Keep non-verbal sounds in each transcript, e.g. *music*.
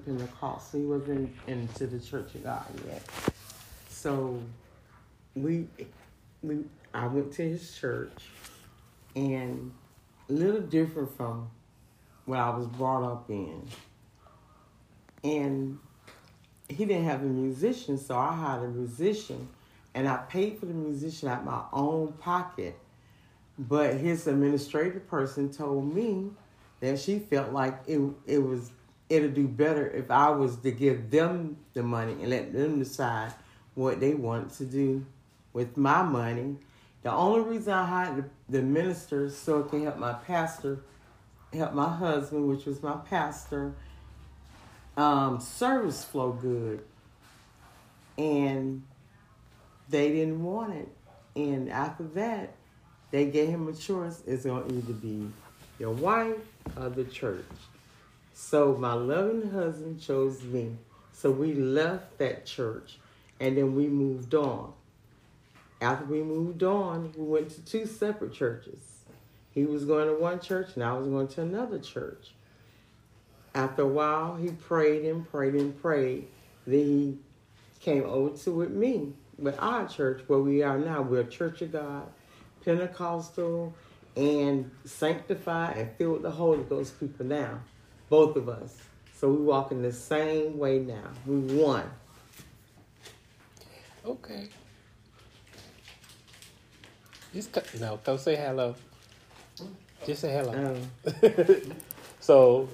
Pentecostal. He wasn't into the Church of God yet. So we we I went to his church and a little different from what I was brought up in. And he didn't have a musician, so I hired a musician and I paid for the musician out my own pocket. But his administrative person told me that she felt like it it was it'd do better if I was to give them the money and let them decide what they want to do with my money. The only reason I hired the, the minister so it can help my pastor, help my husband, which was my pastor, um, service flow good. And they didn't want it. And after that, they gave him a choice. It's going to either be your wife or the church. So my loving husband chose me. So we left that church and then we moved on. After we moved on, we went to two separate churches. He was going to one church and I was going to another church. After a while, he prayed and prayed and prayed. Then he came over to with me, with our church, where we are now. We're a Church of God, Pentecostal, and sanctified and filled with the Holy Ghost people now both of us. So we walk in the same way now. We won. Okay. Just co- no, come say hello. Just say hello. Um, *laughs* so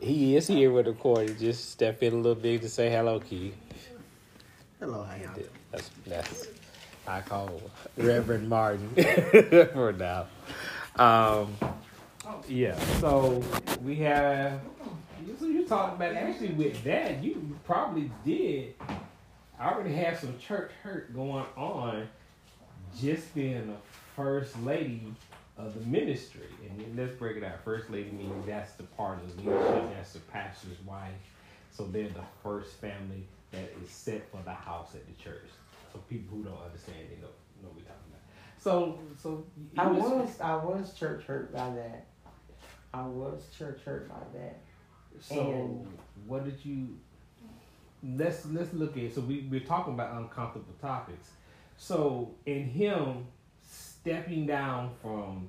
he is here with the recording. Just step in a little bit to say hello, Key. Hello, how y'all doing? That's that's I call Reverend Martin *laughs* for now. Um, yeah. So we have. So you talking about actually with that? You probably did. I already have some church hurt going on, just being the first lady of the ministry. And then let's break it out. First lady means that's the part of the leadership. That's the pastor's wife. So they're the first family that is set for the house at the church. So people who don't understand, they know know what we're talking about. So so I it was I was church hurt by that. I was church hurt by that. So And- what did you? Let's let's look at. So we we're talking about uncomfortable topics. So in him stepping down from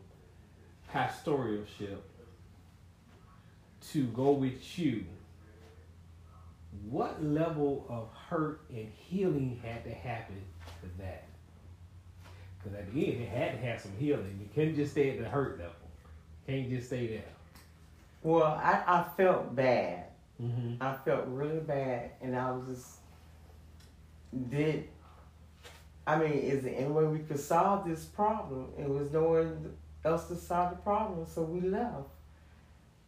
pastoralship to go with you, what level of hurt and healing had to happen for that? Because at the end, it had to have some healing. You couldn't just stay at the hurt level. Can't just stay there. Well, I, I felt bad. Mm-hmm. I felt really bad, and I was just did. I mean, is there any way we could solve this problem? It was no one else to solve the problem, so we left.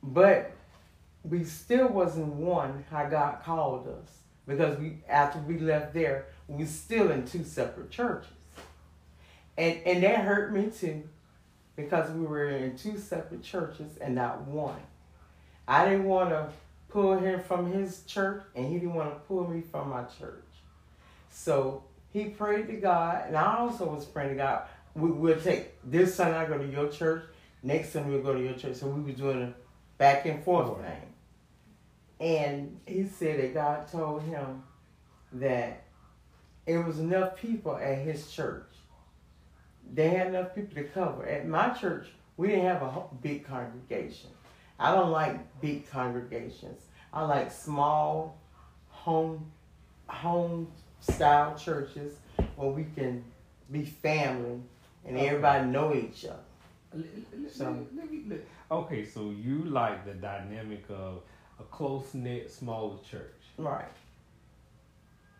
But we still wasn't one how God called us because we after we left there, we still in two separate churches, and and that hurt me too, because we were in two separate churches and not one. I didn't want to pull him from his church, and he didn't want to pull me from my church. So he prayed to God, and I also was praying to God. We, we'll take this Sunday I go to your church, next Sunday we'll go to your church. So we were doing a back and forth Right. thing. And he said that God told him that it was enough people at his church. They had enough people to cover. At my church, we didn't have a big congregation. I don't like big congregations. I like small, home, home style churches where we can be family and Okay. everybody know each other. So, let me, let- okay, so you like the dynamic of a close knit, smaller church. Right.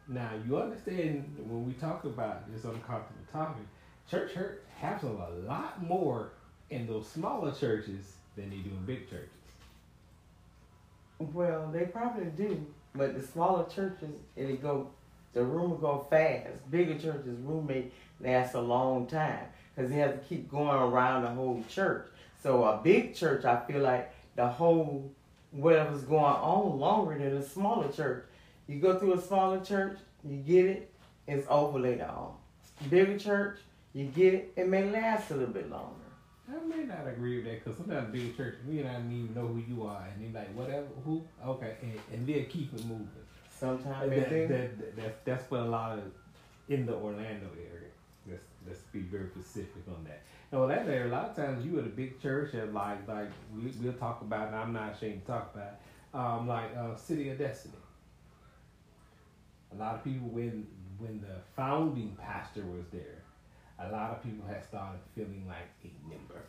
Now, you understand when we talk about this uncomfortable topic, church hurt happens a lot more in those smaller churches than they do in big churches. Well, they probably do, but the smaller churches, it'll go, the room go fast. Bigger churches, room may last a long time because they have to keep going around the whole church. So a big church, I feel like the whole whatever's going on longer than a smaller church. You go through a smaller church, you get it, it's over later on. Bigger church, you get it, it may last a little bit longer. I may not agree with that because sometimes big church, we don't even know who you are, and they like whatever who okay, and, and they'll keep it moving. Sometimes that, that, that, that's that's what a lot of in the Orlando area. Let's let's be very specific on that. In Orlando area, a lot of times you at a big church and like like we we'll talk about, and I'm not ashamed to talk about, it, um, like uh, City of Destiny. A lot of people when when the founding pastor was there, a lot of people had started feeling like a member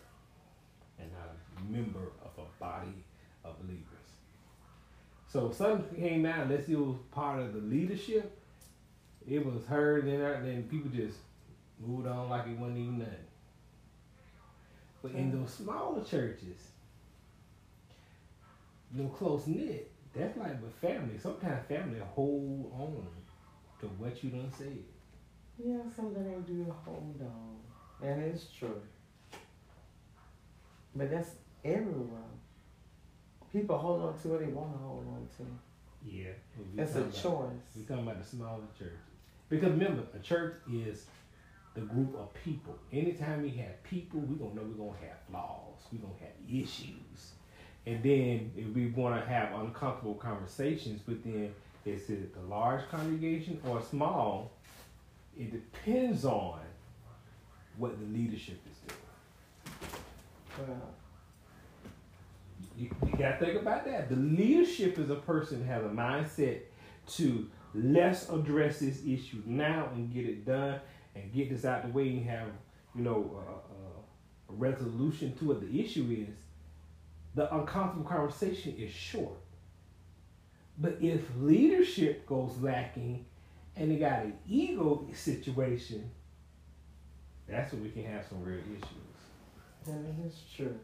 and not a member of a body of believers. So something came out, unless it was part of the leadership, it was heard and then people just moved on like it wasn't even nothing. But in hmm. those smaller churches, them close knit, that's like with family. Sometimes family hold on to what you done said. Yeah, something they do to hold on. That is true. But that's everywhere. People hold on to what they want to hold on to. Yeah. It's a about, choice. We're talking about the smaller churches. Because remember, a church is the group of people. Anytime we have people, we're gonna know we're gonna have flaws. We're gonna have issues. And then if we wanna have uncomfortable conversations, but then is it a large congregation or small? It depends on what the leadership is doing. Well, You, you gotta think about that. The leadership is a person has a mindset to let's address this issue now and get it done and get this out the way and have you know uh, a resolution to what the issue is. The uncomfortable conversation is short. But if leadership goes lacking and they got an ego situation, that's when we can have some real issues. that is true.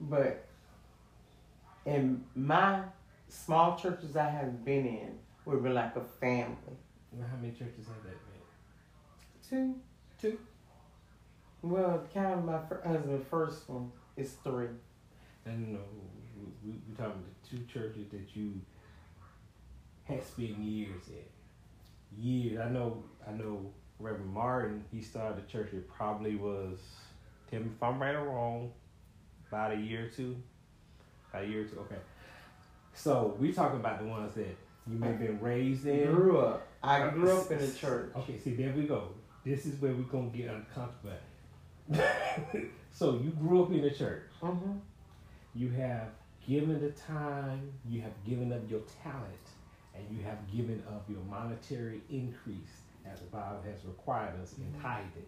But in my small churches I have been in, we were like a family. Well, how many churches have that been? Two. Two. Well, count my fir- husband's first one is three. And you know, we, we, we talking the two churches that you had spent years in. Years. I know. I know. Reverend Martin. He started the church. It probably was. Tell me if I'm right or wrong. About a year or two. About a year or two. Okay. So we talking about the ones that you may have been raised in. Grew up. I grew up in the church. Okay, see, there we go. This is where we're gonna get uncomfortable. *laughs* so you grew up in the church. Mm-hmm. You have given the time, you have given up your talent, and you have given up your monetary increase as the Bible has required us in mm-hmm. tithing.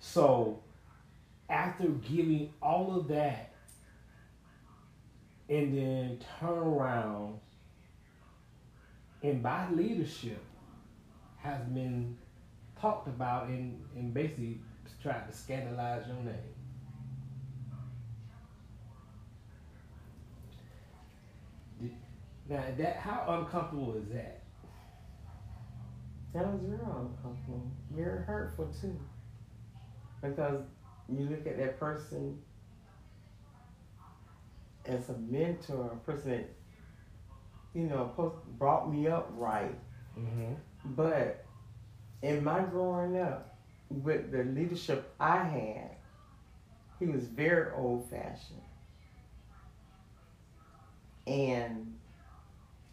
So, after giving all of that, and then turn around and by leadership has been talked about and, and basically tried to scandalize your name. Now that how uncomfortable is that? That was real uncomfortable. Very hurtful too. Because you look at that person as a mentor, a person that, you know, post, brought me up right. Mm-hmm. But in my growing up, with the leadership I had, he was very old fashioned. And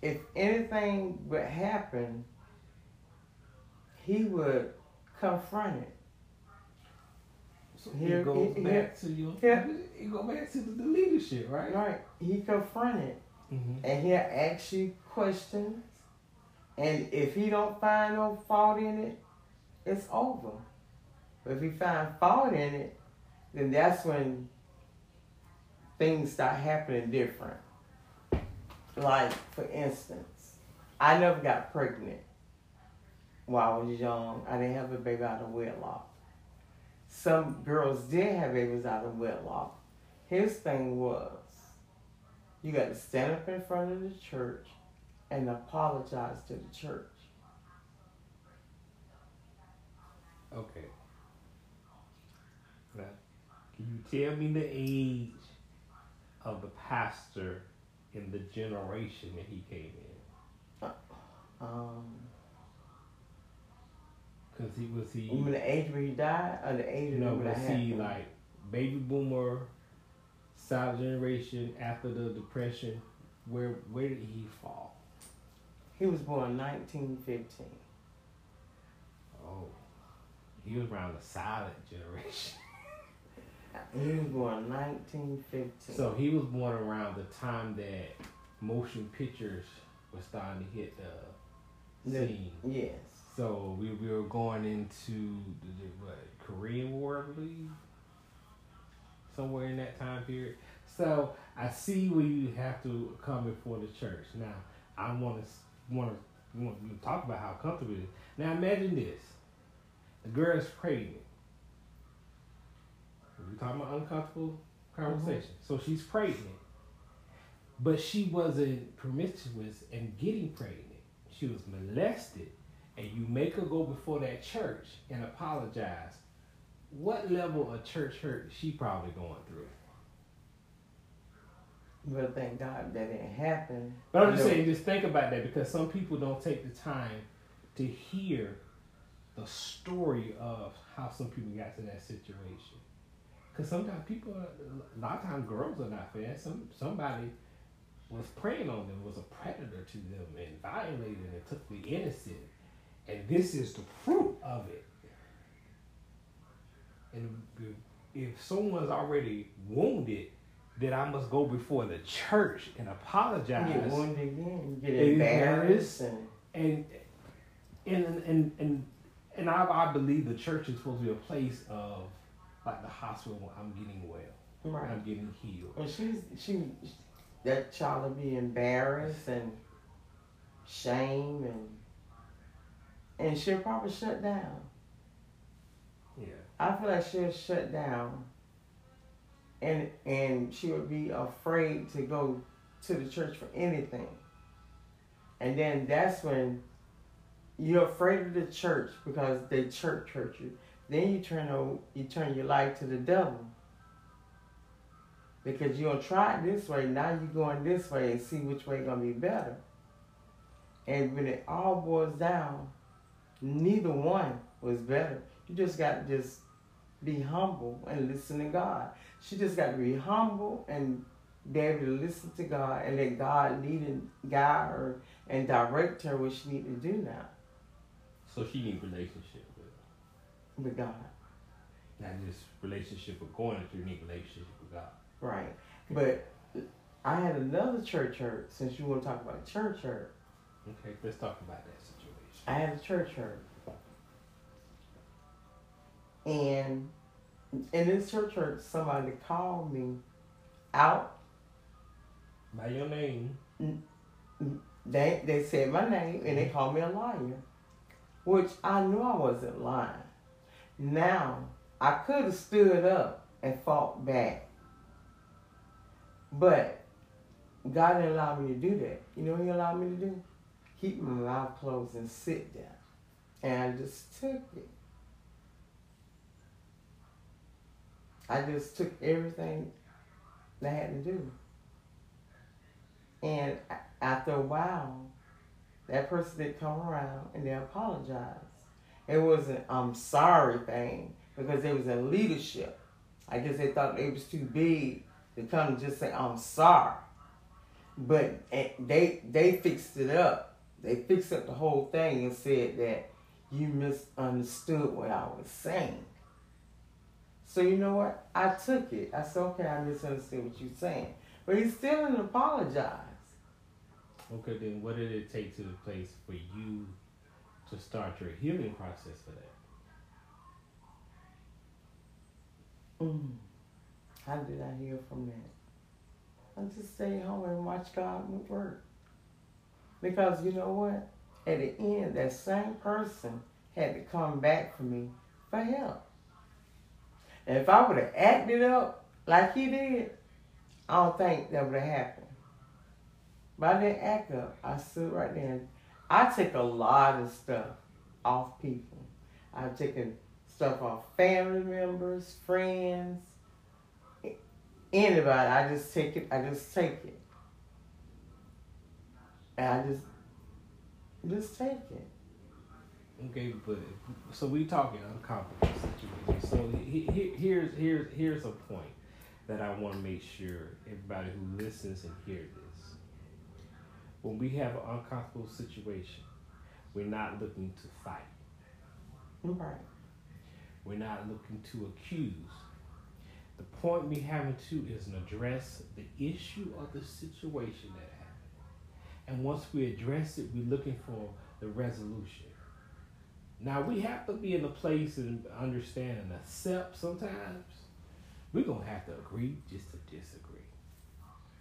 if anything would happen, he would confront it. So Here- it goes here- back to you. here- it goes back to the, the leadership, right? Right. He confronted Mm-hmm. and he'll ask you questions. And if he don't find no fault in it, it's over. But if he find fault in it, then that's when things start happening different. Like, for instance, I never got pregnant while I was young. I didn't have a baby out of wedlock. Some girls did have babies out of wedlock. His thing was, you got to stand up in front of the church and apologize to the church. Okay. Now, can you tell me the age of the pastor in the generation that he came in? Um, Because he was he mean the age where he died or the age you know when he like baby boomer, silent generation after the depression. Where where did he fall? He was born 1915. Oh, he was around the silent generation. He was born 1915. So he was born around the time that motion pictures were starting to hit the The- scene. yes. So we, we were going into the, what, Korean War, I believe, somewhere in that time period. So I see where you have to come before the church. Now I want to want to want to talk about how comfortable it is. Now imagine this: the girl is pregnant. We're talking about uncomfortable conversation. Mm-hmm. So she's pregnant, but she wasn't promiscuous and getting pregnant. She was molested and you make her go before that church and apologize, what level of church hurt is she probably going through? But thank God that didn't happen. But I'm just saying, just think about that because some people don't take the time to hear the story of how some people got to that situation. Because sometimes people, are, a lot of times girls are not fair. Some somebody was preying on them, was a predator to them, and violated and took the innocent. And this is the fruit of it. And if- someone's already wounded, then I must go before the church and You apologize. get wounded again. Get Embarrassed. embarrassed. And, and and and and and I, I believe the church is supposed to be a place of like the hospital when I'm getting well, when right. I'm getting healed. Well, she's she that child will be embarrassed and shame and and she'll probably shut down. Yeah. I feel like she'll shut down and and she would be afraid to go to the church for anything. And then that's when you're afraid of the church because they church hurt you. Then you turn you turn your life to the devil. Because you don't try it this way, now you're going this way and see which way gonna be better. And when it all boils down, neither one was better. You just got to just be humble and listen to God. She just got to be humble and be able to listen to God and let God lead and guide her and direct her what she need to do now So she need relationship with, God. not just relationship with going to need relationship with God. Right. But I had another church hurt since you want to talk about church hurt. Okay, let's talk about that situation. I had a church hurt. And in this church hurt, somebody called me out. By your name, They they said my name and they mm-hmm. called me a liar. Which I knew I wasn't lying. Now I could have stood up and fought back. But God didn't allow me to do that. You know what he allowed me to do? Keep my mouth closed and sit down. And I just took it. I just took everything that I had to do. And after a while, that person did come around and they apologized. It wasn't I'm sorry thing because it was in leadership. I guess they thought it was too big to come and just say I'm sorry. But eh, they they fixed it up. They fixed up the whole thing and said that you misunderstood what I was saying. So you know what? I took it. I said, okay, I misunderstood what you're saying. But he still didn't apologize. okay, then what did it take to the place for you to start your healing process for that? Mm. How did I heal from that? I just stayed home and watched God work. Because you know what? At the end, that same person had to come back for me for help. And if I would have acted up like he did, I don't think that would have happened. But I didn't act up. I stood right there. I take a lot of stuff off people. I've taken stuff off family members, friends, anybody. I just take it. I just take it. And I just, just take it. Okay, but so we talking uncomfortable situation. So he, he, here's here's here's a point that I want to make sure everybody who listens and hear this. When we have an uncomfortable situation, we're not looking to fight. Right. We're not looking to accuse. The point we having to is to address the issue of the situation that happened. And once we address it, we're looking for the resolution. Now we have to be in a place and understand and accept sometimes we're gonna have to agree just to disagree.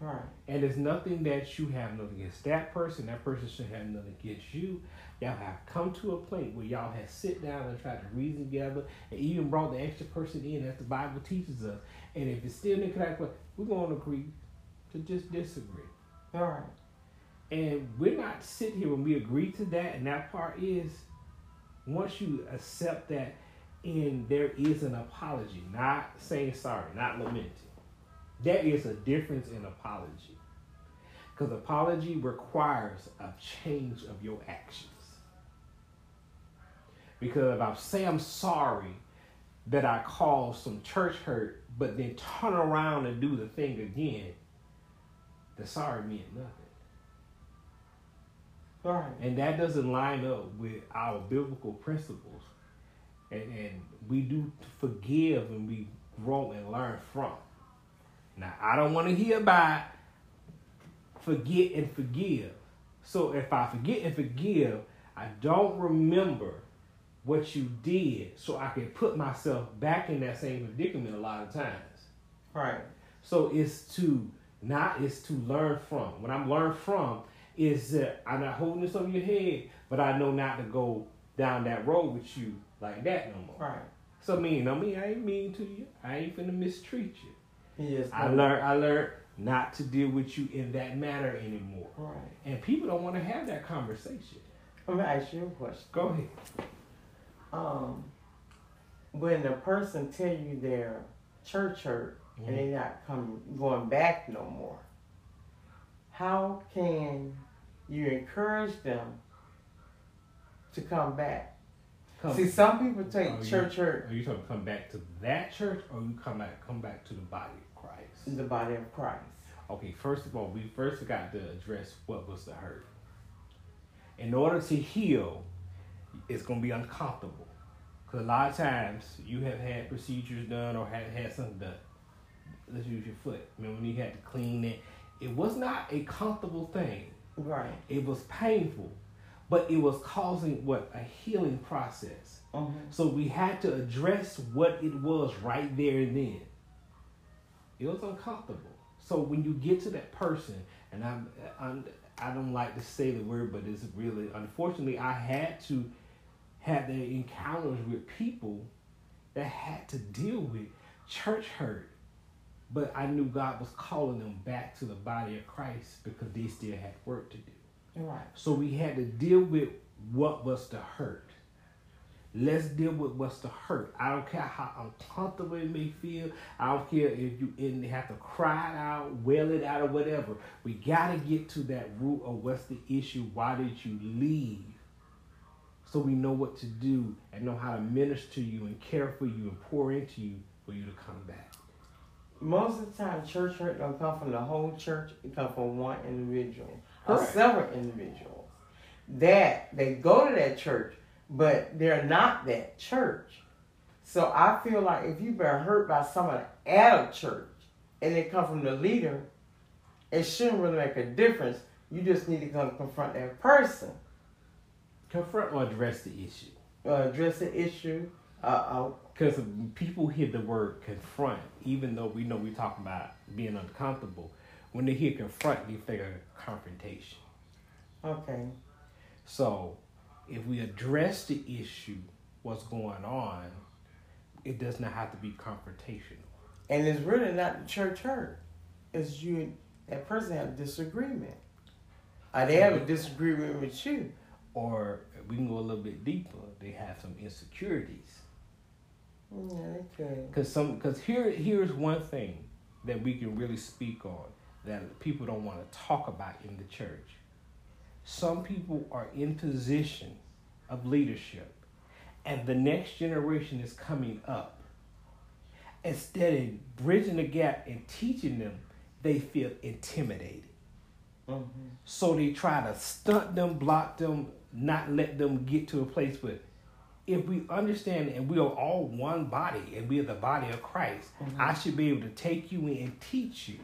Right. And there's nothing that you have nothing against that person, that person should have nothing against you. Y'all have come to a point where y'all have sit down and tried to reason together and even brought the extra person in as the Bible teaches us. And if it's still in correct, we're gonna agree to just disagree. All right. And we're not sitting here when we agree to that, and that part is once you accept that and there is an apology, not saying sorry, not lamenting. There is a difference in apology. Because apology requires a change of your actions. Because if I say I'm sorry that I caused some church hurt, but then turn around and do the thing again, the sorry meant nothing. Right. And that doesn't line up with our biblical principles. And, and we do forgive and we grow and learn from. Now, I don't want to hear about forget and forgive. So if I forget and forgive, I don't remember what you did so I can put myself back in that same predicament a lot of times. Right. So it's to not it's to learn from. What I'm learn from is that I'm not holding this over your head, but I know not to go down that road with you like that no more. Right. So mean, I mean, I ain't mean to you. I ain't finna mistreat you. Yes. I learned I learned not to deal with you in that manner anymore. Right. And people don't want to have that conversation. Let me ask you a question. Go ahead. Um, when a person tell you they're church hurt Mhm. and they're not coming going back no more, how can you encourage them to come back? Come, See, some people take Oh, you- church hurt are you talking come back to that church or you come back come back to the body? In the body of Christ. Okay, first of all, we first got to address what was the hurt. In order to heal, it's going to be uncomfortable. Because a lot of times you have had procedures done or had had something done. Let's use your foot. Remember when you had to clean it? It was not a comfortable thing. Right. It was painful, but it was causing what? A healing process. Mm-hmm. So we had to address what it was right there and then. It was uncomfortable. So when you get to that person, and I'm, I'm I don't like to say the word, but it's really unfortunately I had to have the encounters with people that had to deal with church hurt. But I knew God was calling them back to the body of Christ because they still had work to do. Right. So we had to deal with what was the hurt. Let's deal with what's the hurt. I don't care how uncomfortable it may feel. I don't care if you in have to cry it out, wail it out, or whatever. We got to get to that root of what's the issue. Why did you leave? So we know what to do and know how to minister to you and care for you and pour into you for you to come back. Most of the time, church hurt don't come from the whole church. It come from one individual or Correct. several individuals that they go to that church, but they're not that church. So I feel like if you've been hurt by someone at a church and it come from the leader, it shouldn't really make a difference. You just need to come confront that person, Confront or address the issue. uh, address the issue. Uh, uh, Because people hear the word confront, even though we know we're talking about being uncomfortable, when they hear confront, they think of confrontation. okay. So, if we address the issue, what's going on, it does not have to be confrontational. And it's really not the church hurt. It's you that person have a disagreement. Or they have a disagreement with you. Or we can go a little bit deeper. They have some insecurities. Yeah, could. Because some, because here, here's one thing that we can really speak on that people don't want to talk about in the church. Some people are in position of leadership and the next generation is coming up, instead of bridging the gap and teaching them, they feel intimidated. Mm-hmm. So they try to stunt them, block them, not let them get to a place where if we understand and we are all one body and we are the body of Christ, mm-hmm. I should be able to take you in and teach you.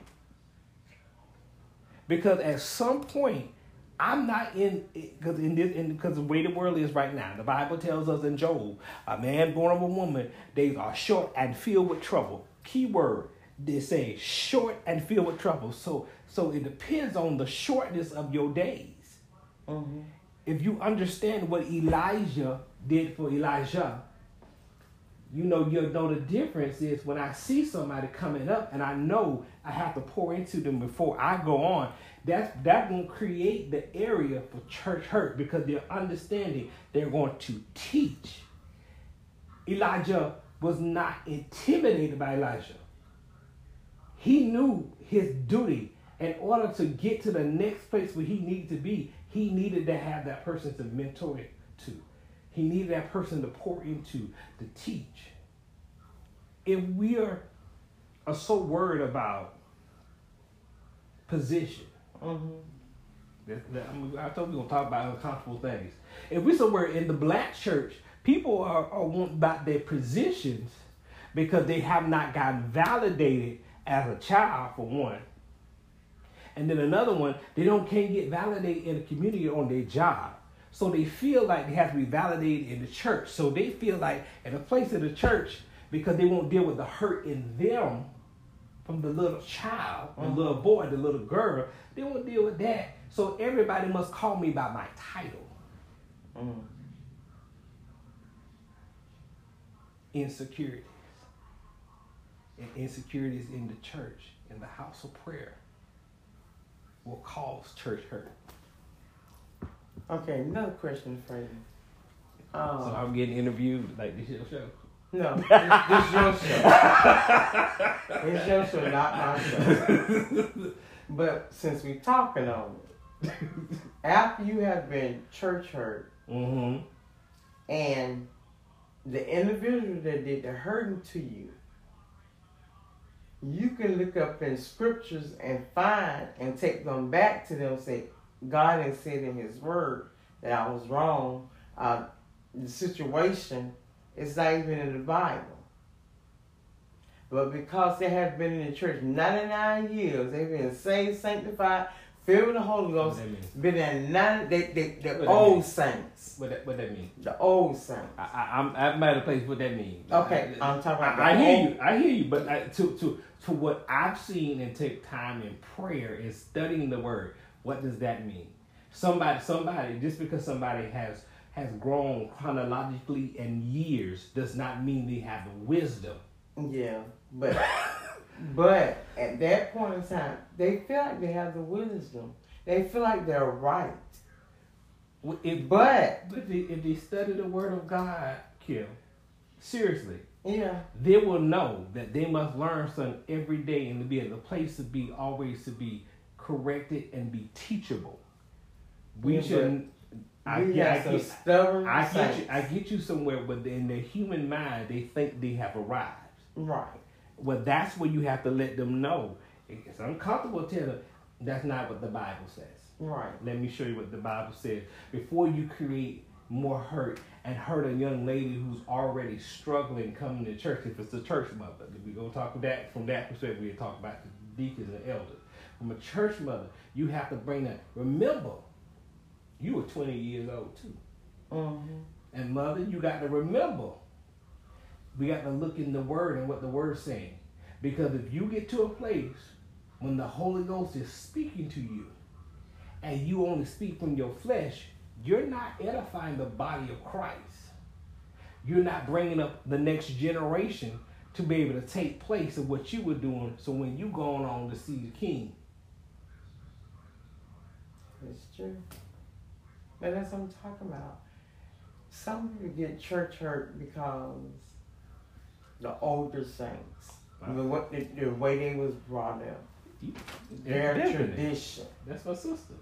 Because at some point, I'm not in because in this because the way the world is right now. The Bible tells us in Job, a man born of a woman, they are short and filled with trouble. Key word, they say short and filled with trouble. So so it depends on the shortness of your days. Mm-hmm. If you understand what Elijah did for Elisha, you know you'll know the difference is when I see somebody coming up and I know I have to pour into them before I go on that's that won't create the area for church hurt because they're understanding they're going to teach. Elijah was not intimidated by Elisha. He knew his duty. In order to get to the next place where he needed to be, he needed to have that person to mentor to. He needed that person to pour into, to teach. If we are, are so worried about position, Mm-hmm. I told you we're gonna talk about uncomfortable things. If we're somewhere in the black church, people are, are want about their positions because they have not gotten validated as a child for one. And then another one, they don't can't get validated in the community on their job. So they feel like they have to be validated in the church. So they feel like in a place in the church, because they won't deal with the hurt in them from the little child, the mm-hmm. little boy, the little girl. They won't deal with that. So everybody must call me by my title. Mm. Insecurities. And insecurities in the church, in the house of prayer, will cause church hurt. Okay, another question for you. Um, so I'm getting interviewed like this show. No, this, your show. it's your show, not my show. but since we're talking on it, after you have been church hurt, mm-hmm. and the individual that did the hurting to you, you can look up in scriptures and find and take them back to them. Say, God has said in His Word that I was wrong. Uh, the situation it's not even in the Bible. But because they have been in the church 99 years, they've been saved, sanctified, filled with the Holy Ghost, been in nine, they, they, the old saints. What that, what that mean? The old saints. I, I, I'm, I'm at a place what that mean. Okay, I, am talking about I, I hear you, I hear you, but I, to, to, to what I've seen and take time in prayer is studying the word. What does that mean? Somebody, somebody, just because somebody has has grown chronologically in years does not mean they have wisdom. Yeah, but *laughs* but at that point in time, they feel like they have the wisdom. They feel like they're right. If, but but they, if they study the Word of God, Kim, seriously, yeah, they will know that they must learn something every day and to be in the place to be always to be corrected and be teachable. We yeah, shouldn't I, yeah, I get, stubborn I get you. I get you somewhere, but in the human mind, they think they have arrived. Right. Well, that's where you have to let them know. It's uncomfortable to them. That's not what the Bible says. Right. Let me show you what the Bible says. Before you create more hurt and hurt a young lady who's already struggling coming to church, if it's a church mother, we gonna talk that from that perspective. We talk about the deacons and elders. From a church mother, you have to bring that. Remember, you were 20 years old too. Mm-hmm. And mother, you got to remember, we got to look in the word and what the word's saying. Because if you get to a place when the Holy Ghost is speaking to you and you only speak from your flesh, you're not edifying the body of Christ. You're not bringing up the next generation to be able to take place of what you were doing. So when you going on to see the king, it's true. And that's what I'm talking about. Some people get church hurt because the older saints, wow. the, what the, the, way they was brought up, their tradition. That's my sister.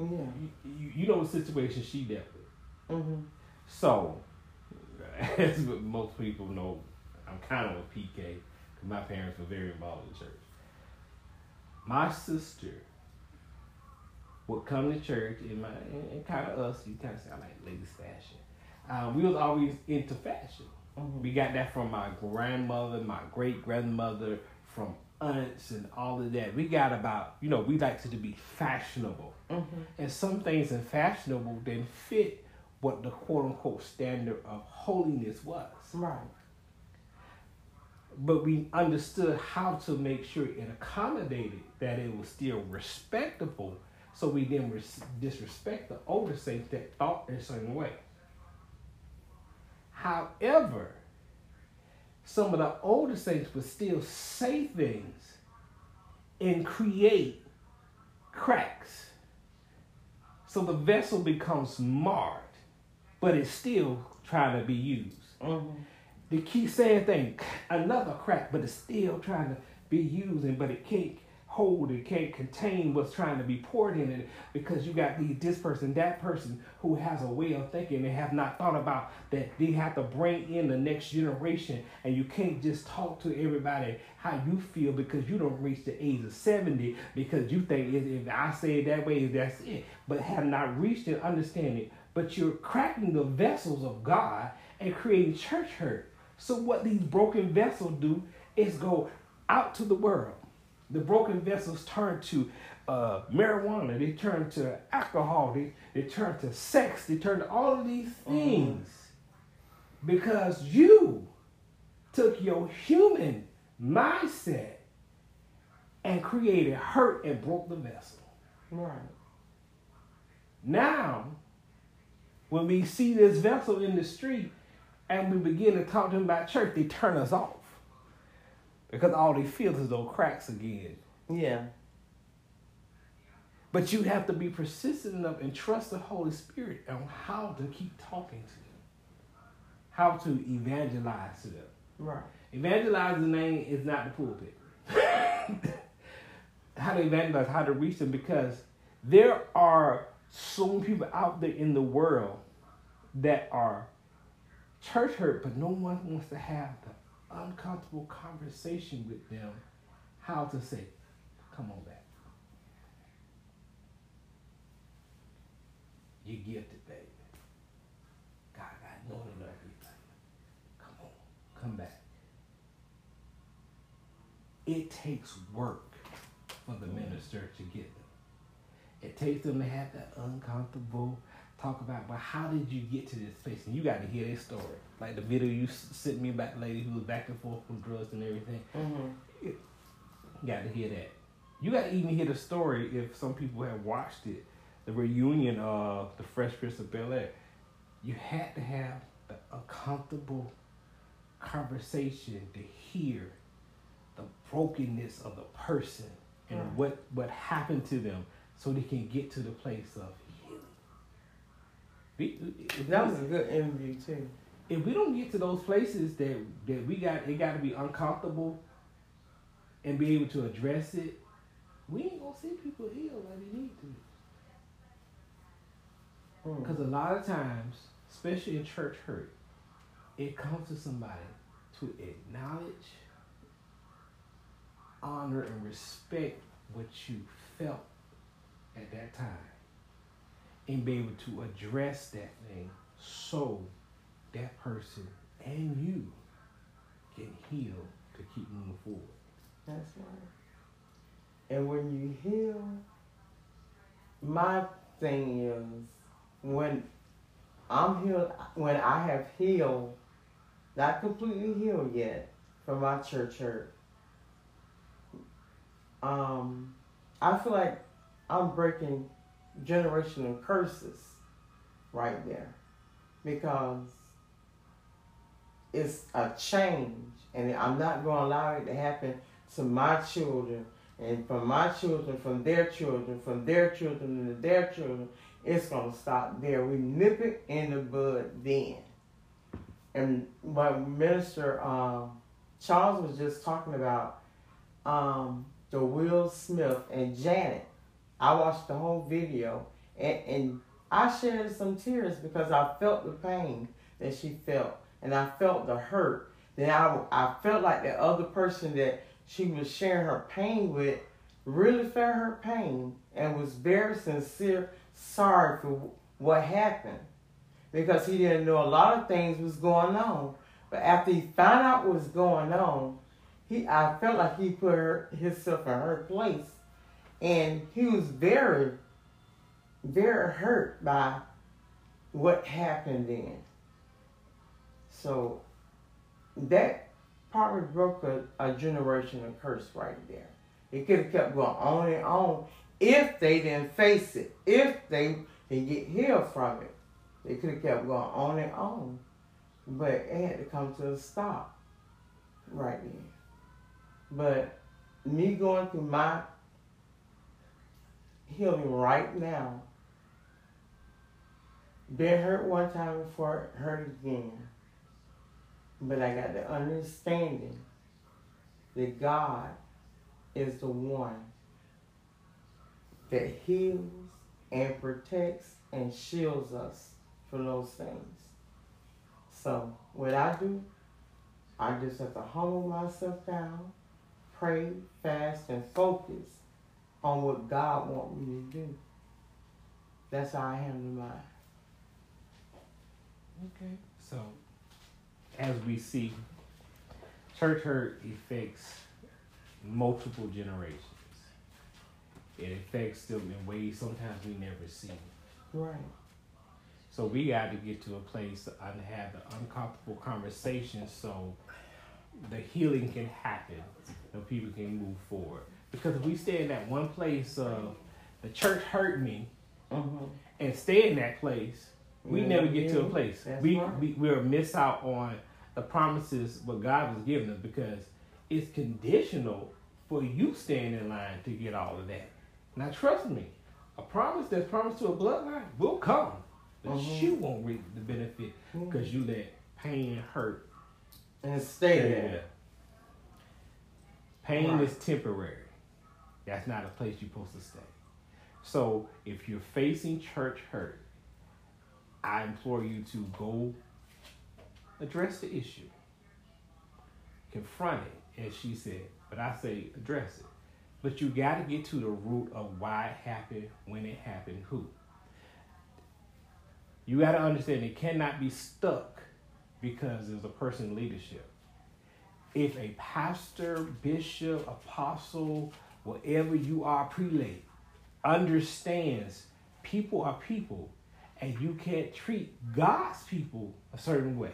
Yeah. You, you, you know the situation she dealt with. Mm-hmm. So, *laughs* as most people know, I'm kind of a PK because my parents were very involved in church. My sister would come to church in my and, and kind of us. You kind of sound like ladies fashion. Uh, we was always into fashion. Mm-hmm. We got that from my grandmother, my great grandmother, from aunts and all of that. We got about you know we like to be fashionable, Mm-hmm. and some things in fashionable didn't fit what the quote unquote standard of holiness was. Right. But we understood how to make sure it accommodated that it was still respectable, so we didn't res- disrespect the older saints that thought in a certain way. However, some of the older saints would still say things and create cracks. So the vessel becomes marred, but it's still trying to be used. Mm-hmm. They keep saying things, another crack, but it's still trying to be using, but it can't hold, it can't contain what's trying to be poured in it because you got these this person, that person who has a way of thinking and have not thought about that they have to bring in the next generation and you can't just talk to everybody how you feel because you don't reach the age of 70 because you think if I say it that way, that's it. But have not reached and understand it. But you're cracking the vessels of God and creating church hurt. So what these broken vessels do is go out to the world. The broken vessels turn to uh, marijuana. They turn to alcohol. They, they turn to sex. They turn to all of these things because you took your human mindset and created hurt and broke the vessel. Right. Now, when we see this vessel in the street and we begin to talk to them about church, they turn us off. Because all they feel is those cracks again. Yeah. But you have to be persistent enough and trust the Holy Spirit on how to keep talking to them, how to evangelize to them. Right. Evangelizing name is not the pulpit. *laughs* how to evangelize, how to reach them, because there are so many people out there in the world that are church hurt, but no one wants to have uncomfortable conversation with them how to say, come on back. You're gifted, baby. God, I know to love you. Come on, come back. It takes work for the minister to get them. It takes them to have that uncomfortable talk about, but how did you get to this place? And you got to hear their story. Like the video you sent me about the lady who was back and forth from drugs and everything. Mm-hmm. You got to hear that. You got to even hear the story if some people have watched it. The reunion of the Fresh Prince of Bel Air. You had to have the uncomfortable conversation to hear the brokenness of the person and Right. what what happened to them, so they can get to the place of healing. That was a good interview too. If we don't get to those places that that we got it got to be uncomfortable and be able to address it we ain't gonna see people heal like they need to Mm. because a lot of times especially in church hurt it comes to somebody to acknowledge honor and respect what you felt at that time and be able to address that thing so that person and you can heal to keep moving forward. That's right. And when you heal, my thing is when I'm healed, when I have healed, not completely healed yet from my church hurt. Um, I feel like I'm breaking generational curses right there because it's a change, and I'm not going to allow it to happen to my children, and from my children, from their children, from their children, and their children. It's going to stop there. We nip it in the bud then. And what Minister um, Charles was just talking about, um, the Will Smith and Janet. I watched the whole video, And, and I shed some tears because I felt the pain that she felt, and I felt the hurt. Then I, I felt like the other person that she was sharing her pain with really felt her pain and was very sincere, sorry for what happened because he didn't know a lot of things was going on. But after he found out what was going on, he I felt like he put her, himself in her place, and he was very, very hurt by what happened then. So that probably broke a, a generational curse right there. It could have kept going on and on if they didn't face it, if they didn't get healed from it. They could have kept going on and on. But it had to come to a stop right then. But me going through my healing right now, been hurt one time before hurt again. But I got the understanding that God is the one that heals and protects and shields us from those things. So what I do, I just have to humble myself down, pray, fast, and focus on what God wants me to do. That's how I handle mine. Okay. So, as we see, church hurt affects multiple generations. It affects them in ways sometimes we never see. Right. So we got to get to a place and have the uncomfortable conversation so the healing can happen and people can move forward. Because if we stay in that one place of the church hurt me Mm-hmm. and stay in that place, we Yeah, never get to a place. that's We, right. we we'll miss out on the promises what God was giving us because it's conditional for you staying in line to get all of that. Now trust me, a promise that's promised to a bloodline will come, but Mhm. you won't reap the benefit because you let pain hurt And stay stay there. there. Pain Right. is temporary. That's not a place you're supposed to stay. So if you're facing church hurt, I implore you to go address the issue. Confront it, as she said. But I say address it. But you got to get to the root of why it happened, when it happened, who. You got to understand it cannot be stuck because there's a person leadership. If a pastor, bishop, apostle, whatever you are, prelate, understands people are people and you can't treat God's people a certain way.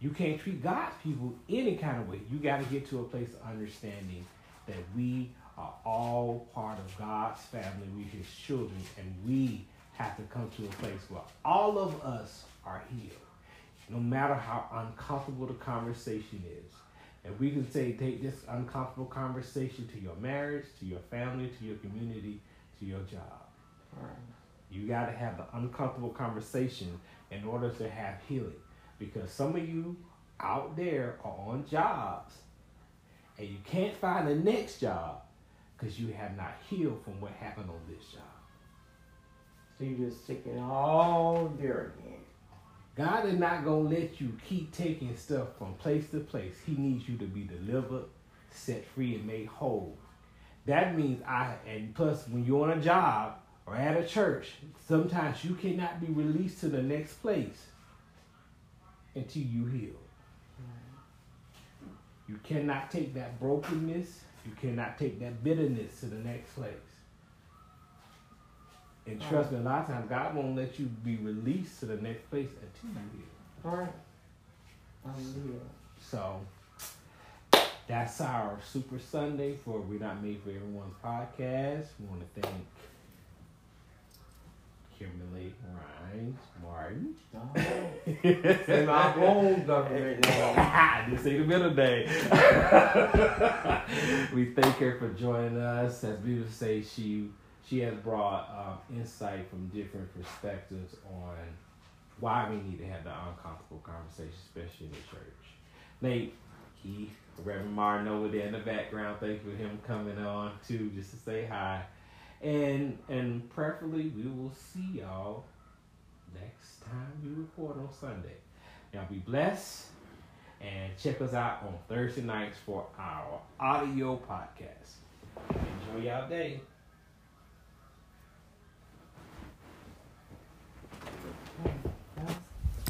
You can't treat God's people any kind of way. You got to get to a place of understanding that we are all part of God's family. We His children, and we have to come to a place where all of us are healed. No matter how uncomfortable the conversation is. And we can say, take this uncomfortable conversation to your marriage, to your family, to your community, to your job. Right. You got to have the uncomfortable conversation in order to have healing. Because some of you out there are on jobs and you can't find the next job because you have not healed from what happened on this job. So you're just it all there again. God is not going to let you keep taking stuff from place to place. He needs you to be delivered, set free, and made whole. That means I, and plus, when you're on a job or at a church, sometimes you cannot be released to the next place until you heal. You cannot take that brokenness, you cannot take that bitterness to the next place. And trust me, a lot of times God won't let you be released to the next place until you heal. Right. I'm here. So that's our Super Sunday for We're Not Made for Everyone's podcast. We want to thank Kimberly Rhines Martin. *laughs* Say my own government name. I didn't say the middle day. *laughs* we thank her for joining us. As Beautiful say, she she has brought um, insight from different perspectives on why we need to have the uncomfortable conversation, especially in the church. Nate, Keith, Reverend Martin over there in the background. Thank you for him coming on too, just to say hi. And and preferably we will see y'all next time we record on Sunday. Y'all be blessed and check us out on Thursday nights for our audio podcast. Enjoy y'all day.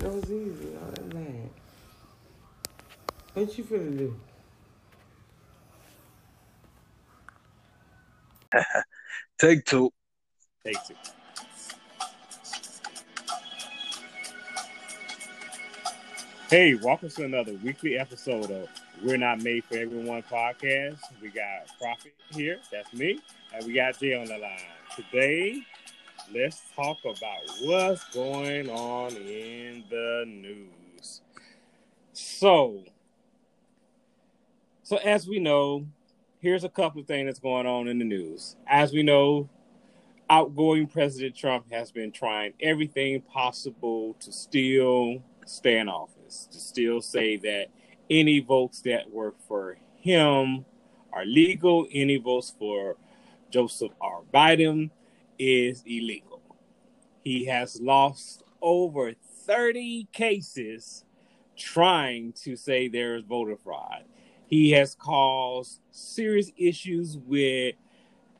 That was easy. All that man. What you finna do? *laughs* Take two. Take two. Hey, welcome to another weekly episode of We're Not Made for Everyone podcast. We got Prophet here, that's me, and we got Jay on the line. Today, let's talk about what's going on in the news. So, so as we know, here's a couple of things that's going on in the news. As we know, outgoing President Trump has been trying everything possible to still stay in office to still say that any votes that were for him are legal, any votes for Joseph R. Biden is illegal. He has lost over 30 cases trying to say there is voter fraud. He has caused serious issues with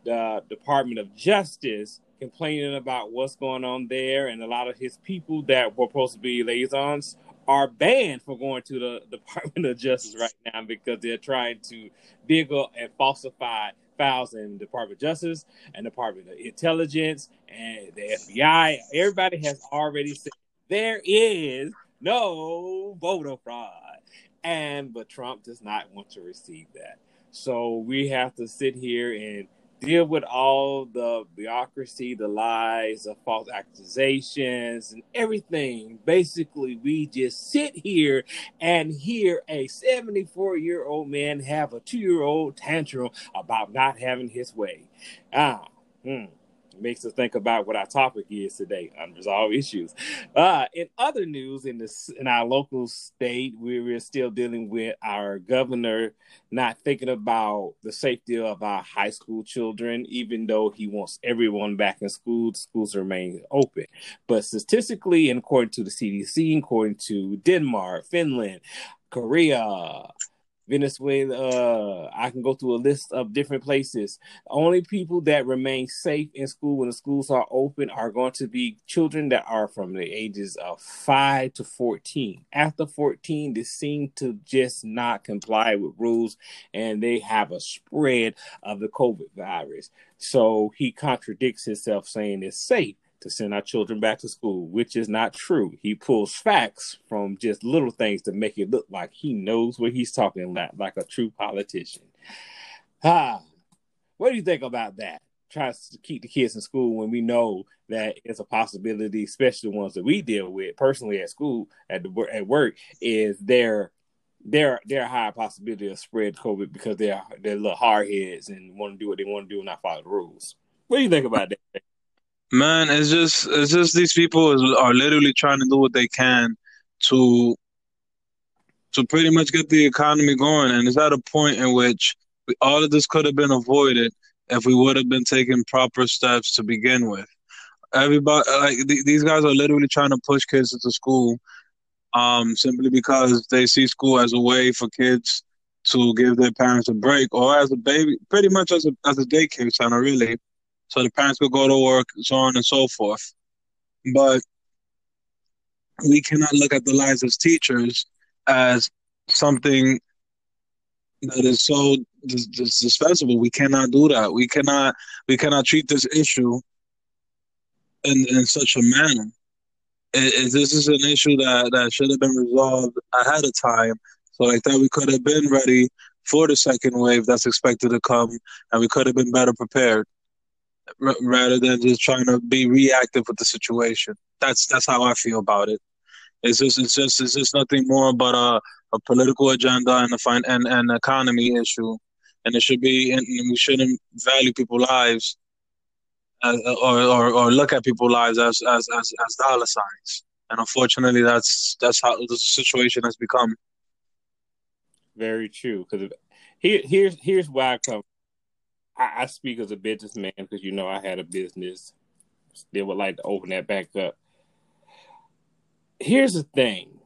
the Department of Justice complaining about what's going on there, and a lot of his people that were supposed to be liaisons are banned from going to the *laughs* Department of Justice right now because they're trying to dig up and falsify files in Department of Justice and Department of Intelligence and the FBI. Everybody has already said there is no voter fraud. And but Trump does not want to receive that. So we have to sit here and deal with all the bureaucracy, the lies, the false accusations, and everything. Basically, we just sit here and hear a 74 year old man have a two year old tantrum about not having his way. Ah, hmm makes us think about what our topic is today unresolved issues. Uh, in other news in this in our local state we're still dealing with our governor not thinking about the safety of our high school children even though he wants everyone back in school schools remain open. But statistically and according to the cdc according to denmark finland korea Venezuela. Uh, I can go through a list of different places. Only people that remain safe in school when the schools are open are going to be children that are from the ages of five to 14. After 14, they seem to just not comply with rules and they have a spread of the COVID virus. So he contradicts himself saying it's safe to send our children back to school, which is not true. He pulls facts from just little things to make it look like he knows what he's talking about, like a true politician. Ah, what do you think about that? Tries to keep the kids in school when we know that it's a possibility, especially the ones that we deal with personally at school, at the at work, is there there there a higher possibility of spread COVID because they're they're little hard heads and want to do what they want to do and not follow the rules. What do you think about that? Man, it's just it's just these people are literally trying to do what they can to to pretty much get the economy going, and it's at a point in which all of this could have been avoided if we would have been taking proper steps to begin with. Everybody, like th- these guys, are literally trying to push kids into school, um, simply because they see school as a way for kids to give their parents a break, or as a baby, pretty much as a as a daycare center, really so the parents could go to work, so on and so forth. But we cannot look at the lives of teachers as something that is so dis- dis- dispensable. We cannot do that. We cannot we cannot treat this issue in in such a manner. It, it, this is an issue that that should have been resolved ahead of time, so like that we could have been ready for the second wave that's expected to come, and we could have been better prepared r- rather than just trying to be reactive with the situation. That's that's how I feel about it. It's just it's just it's just nothing more but a, a political agenda and a fine and an economy issue, and it should be and we shouldn't value people's lives as, or, or or look at people's lives as as as, as dollar signs. And unfortunately, that's that's how the situation has become. Very true. Because here, here's here's why I come I, I speak as a businessman because you know I had a business. Still would like to open that back up. Here's the thing: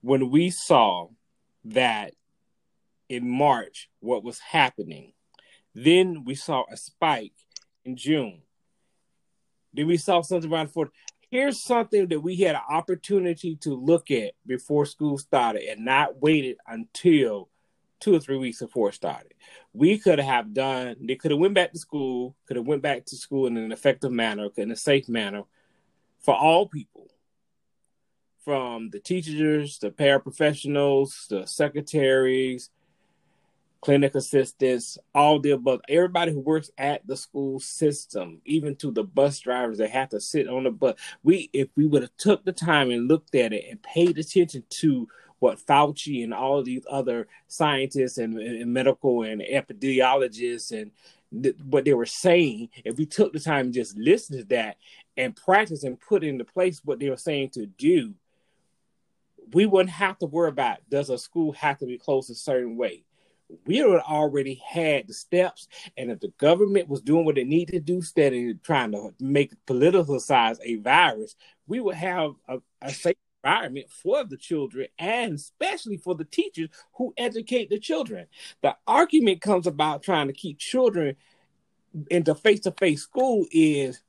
when we saw that in March what was happening, then we saw a spike in June. Then we saw something around four. Here's something that we had an opportunity to look at before school started and not waited until two or three weeks before it started. We could have done. They could have went back to school. Could have went back to school in an effective manner, in a safe manner, for all people, from the teachers, the paraprofessionals, the secretaries, clinic assistants, all the above, everybody who works at the school system, even to the bus drivers that have to sit on the bus. We, if we would have took the time and looked at it and paid attention to what Fauci and all these other scientists and, and medical and epidemiologists and th- what they were saying, if we took the time and just listen to that and practice and put into place what they were saying to do, we wouldn't have to worry about does a school have to be closed a certain way? We had already had the steps, and if the government was doing what it needed to do, instead of trying to make politicize a virus, we would have a, a safe environment for the children and especially for the teachers who educate the children. The argument comes about trying to keep children into face-to-face school is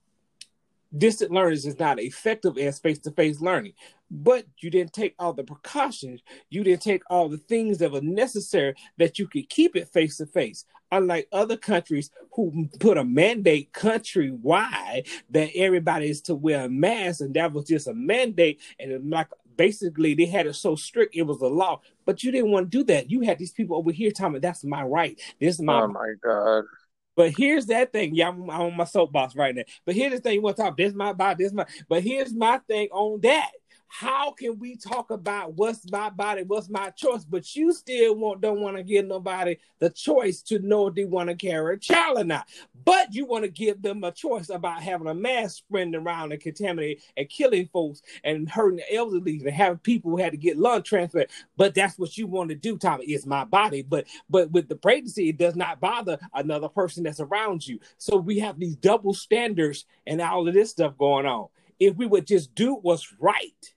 distant learners is not effective as face-to-face learning but you didn't take all the precautions. You didn't take all the things that were necessary that you could keep it face to face. Unlike other countries who put a mandate countrywide that everybody is to wear a mask, and that was just a mandate, and like basically they had it so strict it was a law. But you didn't want to do that. You had these people over here telling me that's my right. This is my. Oh my god. But here's that thing. Yeah, I'm, I'm on my soapbox right now. But here's the thing. You want to talk? This my body. This my. But here's my thing on that how can we talk about what's my body, what's my choice, but you still want, don't want to give nobody the choice to know if they want to carry a child or not. But you want to give them a choice about having a mass spreading around and contaminating and killing folks and hurting the elderly and having people who had to get lung transplant. But that's what you want to do, Tommy. It's my body. But but with the pregnancy, it does not bother another person that's around you. So we have these double standards and all of this stuff going on. If we would just do what's right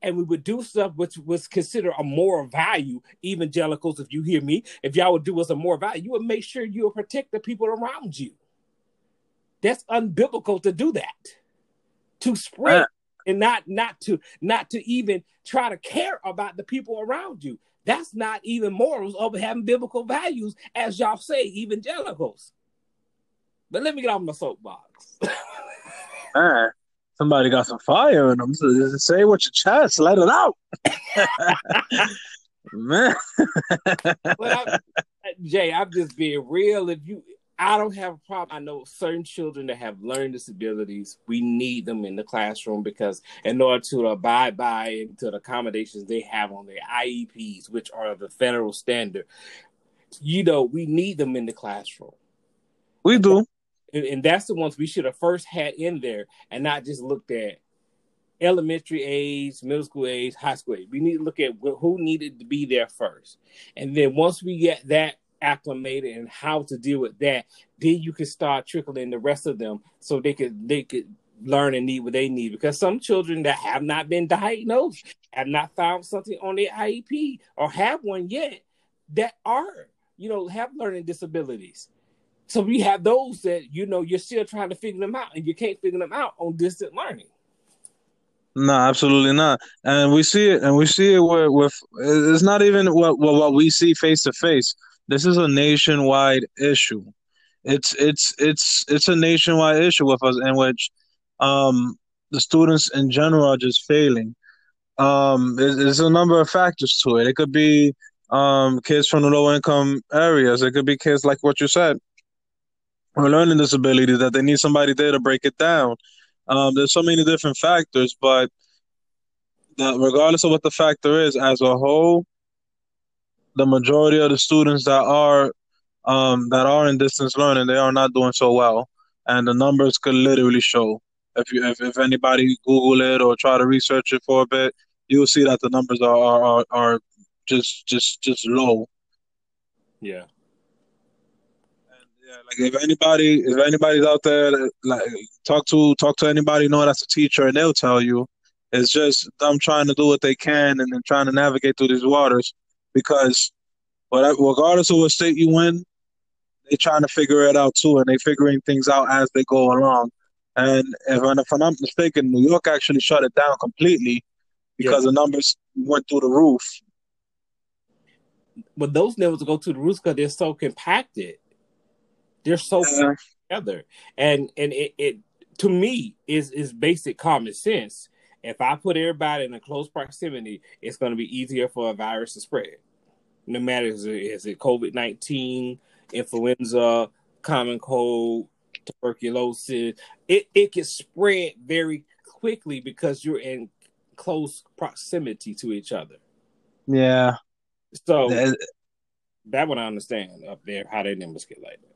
and we would do stuff which was considered a moral value. Evangelicals, if you hear me, if y'all would do us a more value, you would make sure you would protect the people around you. That's unbiblical to do that. To spread uh, and not not to not to even try to care about the people around you. That's not even morals of having biblical values, as y'all say, evangelicals. But let me get off my soapbox. *laughs* uh, somebody got some fire in them. So say what your chest, let it out. *laughs* Man. well, Jay, I'm just being real. If you, I don't have a problem. I know certain children that have learning disabilities. We need them in the classroom because in order to abide by to the accommodations they have on their IEPs, which are the federal standard, you know, we need them in the classroom. We do and, and that's the ones we should have first had in there and not just looked at elementary age, middle school age, high school age. We need to look at who needed to be there first. And then once we get that acclimated and how to deal with that, then you can start trickling the rest of them so they could they could learn and need what they need. Because some children that have not been diagnosed, have not found something on their IEP or have one yet that are, you know, have learning disabilities. So we have those that you know you're still trying to figure them out, and you can't figure them out on distant learning. No, absolutely not. And we see it, and we see it with, with it's not even what, what we see face to face. This is a nationwide issue. It's it's it's it's a nationwide issue with us, in which um, the students in general are just failing. Um, there's a number of factors to it. It could be um, kids from the low income areas. It could be kids like what you said, or learning disability that they need somebody there to break it down. Um, there's so many different factors, but regardless of what the factor is, as a whole, the majority of the students that are um, that are in distance learning, they are not doing so well, and the numbers could literally show. If you if, if anybody Google it or try to research it for a bit, you will see that the numbers are are, are just just just low. Yeah Yeah, like if anybody, if anybody's out there, like talk to talk to anybody, you know that's a teacher, and they'll tell you. It's just them trying to do what they can and then trying to navigate through these waters, because, regardless of what state you in, they're trying to figure it out too, and they're figuring things out as they go along. And if, if I'm not mistaken, New York actually shut it down completely because yeah. the numbers went through the roof. But those numbers go through the roof because they're so compacted. They're so uh-huh. yeah. together, and and it, it to me is is basic common sense. If I put everybody in a close proximity, it's going to be easier for a virus to spread. No matter is it, is it COVID nineteen, influenza, common cold, tuberculosis, it it can spread very quickly because you're in close proximity to each other. Yeah. So that, that one I understand up there how their numbers get like that.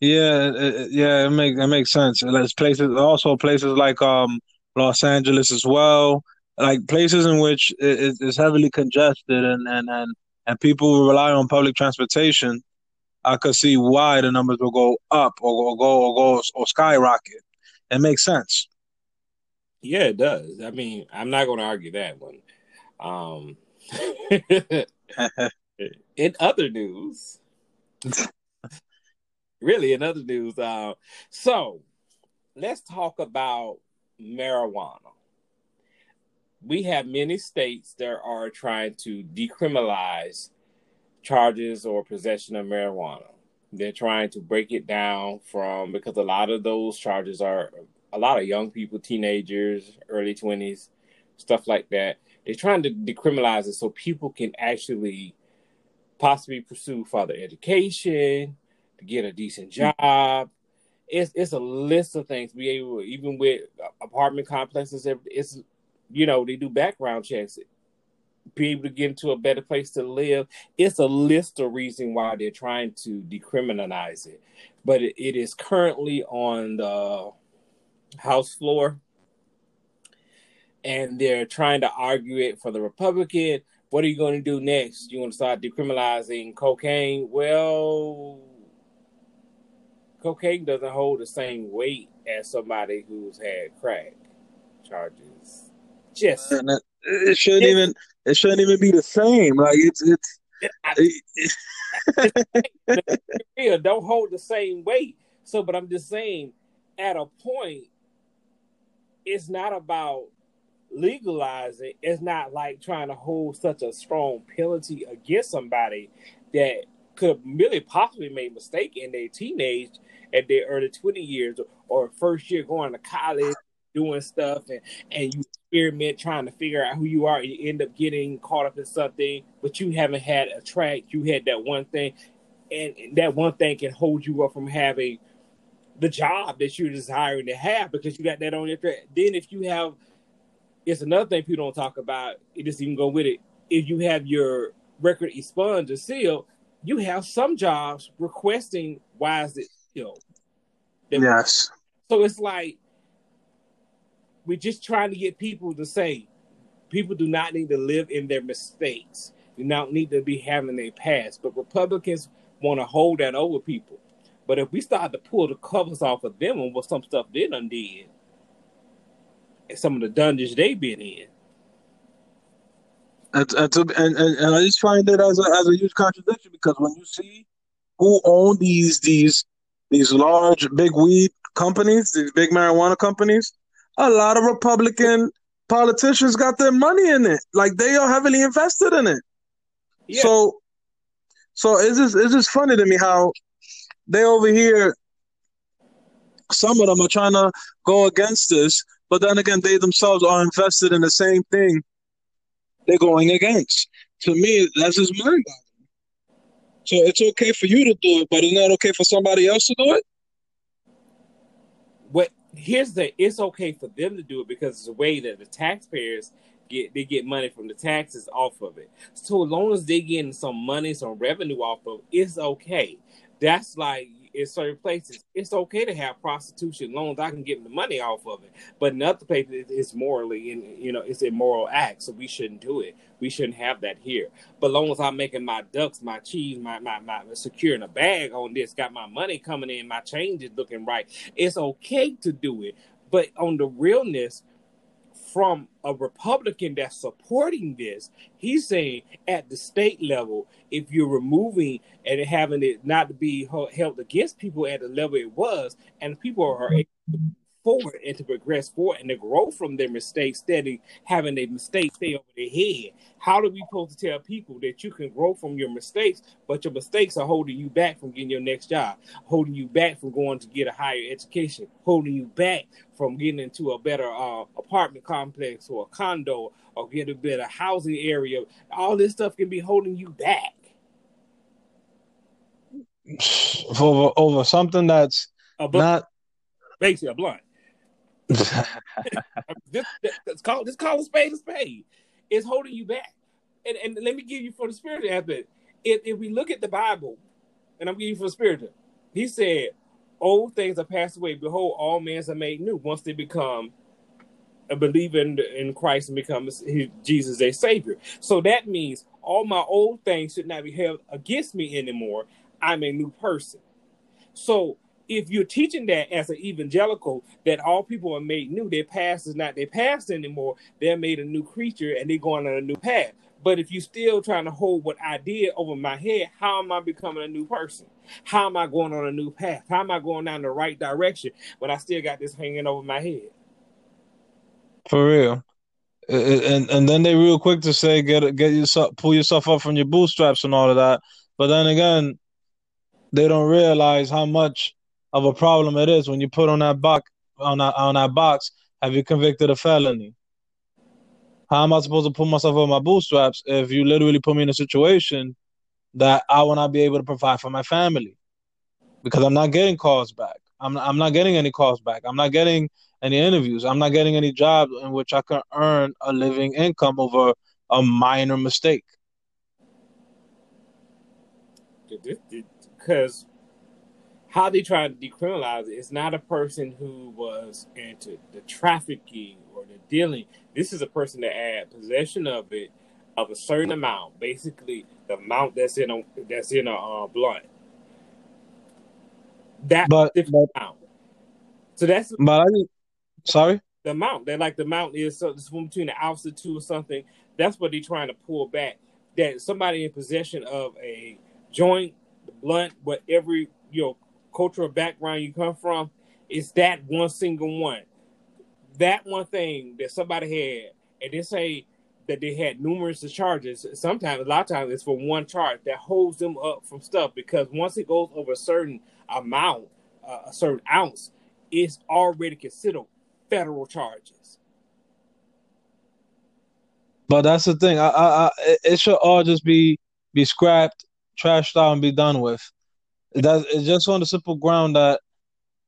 Yeah, it, yeah, it makes it makes sense. And there's places also places like um Los Angeles as well, like places in which it is heavily congested and and and and people rely on public transportation. I could see why the numbers will go up or, or go or go or skyrocket. It makes sense. Yeah, it does. I mean, I'm not going to argue that one. Um, *laughs* *laughs* in other news, really, in other news, uh, so let's talk about marijuana. We have many states that are trying to decriminalize charges or possession of marijuana. They're trying to break it down from because a lot of those charges are a lot of young people, teenagers, early 20s, stuff like that. They're trying to decriminalize it so people can actually possibly pursue further education, get a decent job. It's it's a list of things. Be able, even with apartment complexes, it's you know they do background checks, be able to get into a better place to live. It's a list of reasons why they're trying to decriminalize it, but it, it is currently on the House floor, and they're trying to argue it for the Republican. What are you going to do next? You want to start decriminalizing cocaine? Well, cocaine doesn't hold the same weight as somebody who's had crack charges. Just it shouldn't even it shouldn't even be the same. Like it's it's. it, *laughs* don't hold the same weight. So, but I'm just saying, at a point, it's not about legalizing. It's not like trying to hold such a strong penalty against somebody that could really possibly make a mistake in their teenage at their early 20 years or first year going to college doing stuff and, and you experiment trying to figure out who you are you end up getting caught up in something but you haven't had a track you had that one thing and that one thing can hold you up from having the job that you're desiring to have because you got that on your track. Then if you have, it's another thing people don't talk about. It just even go with it. If you have your record expunged or sealed, you have some jobs requesting why is it you know. Yes. So it's like we're just trying to get people to say people do not need to live in their mistakes. Do not need to be having a past. But Republicans want to hold that over people. But if we start to pull the covers off of them and what some stuff they done did, and some of the dungeons they've been in. And, and, and, and, and I just find that as a, as a huge contradiction because when you see who own these these these large big weed companies, these big marijuana companies, a lot of Republican politicians got their money in it. Like they are heavily invested in it. Yeah. So so it's just it's just funny to me how they over here, some of them are trying to go against this, but then again, they themselves are invested in the same thing they're going against. To me, that's just mind So it's okay for you to do it, but it's not okay for somebody else to do it. What here's the it's okay for them to do it because it's a way that the taxpayers get they get money from the taxes off of it. So as long as they're getting some money, some revenue off of it, it's okay that's like in certain places, it's okay to have prostitution loans. I can get the money off of it, but in other places, it's morally and you know it's immoral act, so we shouldn't do it. We shouldn't have that here. But long as I'm making my ducks, my cheese, my my my securing a bag on this, got my money coming in, my change is looking right, it's okay to do it. But on the realness, from a Republican that's supporting this, he's saying at the state level, if you're removing and having it not to be held against people at the level it was, and people are forward and to progress forward and to grow from their mistakes instead of having a mistake stay over their head. How do we supposed to tell people that you can grow from your mistakes, but your mistakes are holding you back from getting your next job, holding you back from going to get a higher education, holding you back from getting into a better uh, apartment complex or a condo or get a better housing area. All this stuff can be holding you back. *sighs* Over, over something that's not basically a blunt. *laughs* this, this, call, this call a spade a spade. It's holding you back. And, and let me give you for the spiritual aspect. If, if we look at the Bible, and I'm giving you for the spiritual, he said, Old things are passed away. Behold, all men are made new once they become a believer in, in Christ and become Jesus their Savior. So that means all my old things should not be held against me anymore. I'm a new person. So if you're teaching that as an evangelical that all people are made new, their past is not their past anymore, they're made a new creature and they're going on a new path. But if you're still trying to hold what I did over my head, how am I becoming a new person? How am I going on a new path? How am I going down the right direction when I still got this hanging over my head? For real. And and then they real quick to say get get yourself pull yourself up from your bootstraps and all of that. But then again, they don't realize how much of a problem it is when you put on that box on that on that box. Have you convicted a felony? How am I supposed to put myself on my bootstraps if you literally put me in a situation that I will not be able to provide for my family? Because I'm not getting calls back. I'm I'm not getting any calls back. I'm not getting any interviews. I'm not getting any jobs in which I can earn a living income over a minor mistake. Because how they try to decriminalize it. It's not a person who was into the trafficking or the dealing. This is a person that had possession of it of a certain amount, basically the amount that's in a that's in a uh, blunt. That but, but amount. So that's but I, sorry. The amount They like the amount is so between the ounce or two or something. That's what they're trying to pull back. That somebody in possession of a joint, the blunt, what every you know cultural background you come from, it's that one single one. That one thing that somebody had, and they say that they had numerous charges. Sometimes, a lot of times, it's for one charge that holds them up from stuff because once it goes over a certain amount, uh, a certain ounce, it's already considered federal charges. But that's the thing. I, I, I, it should all just be be scrapped, trashed out, and be done with. That just on the simple ground that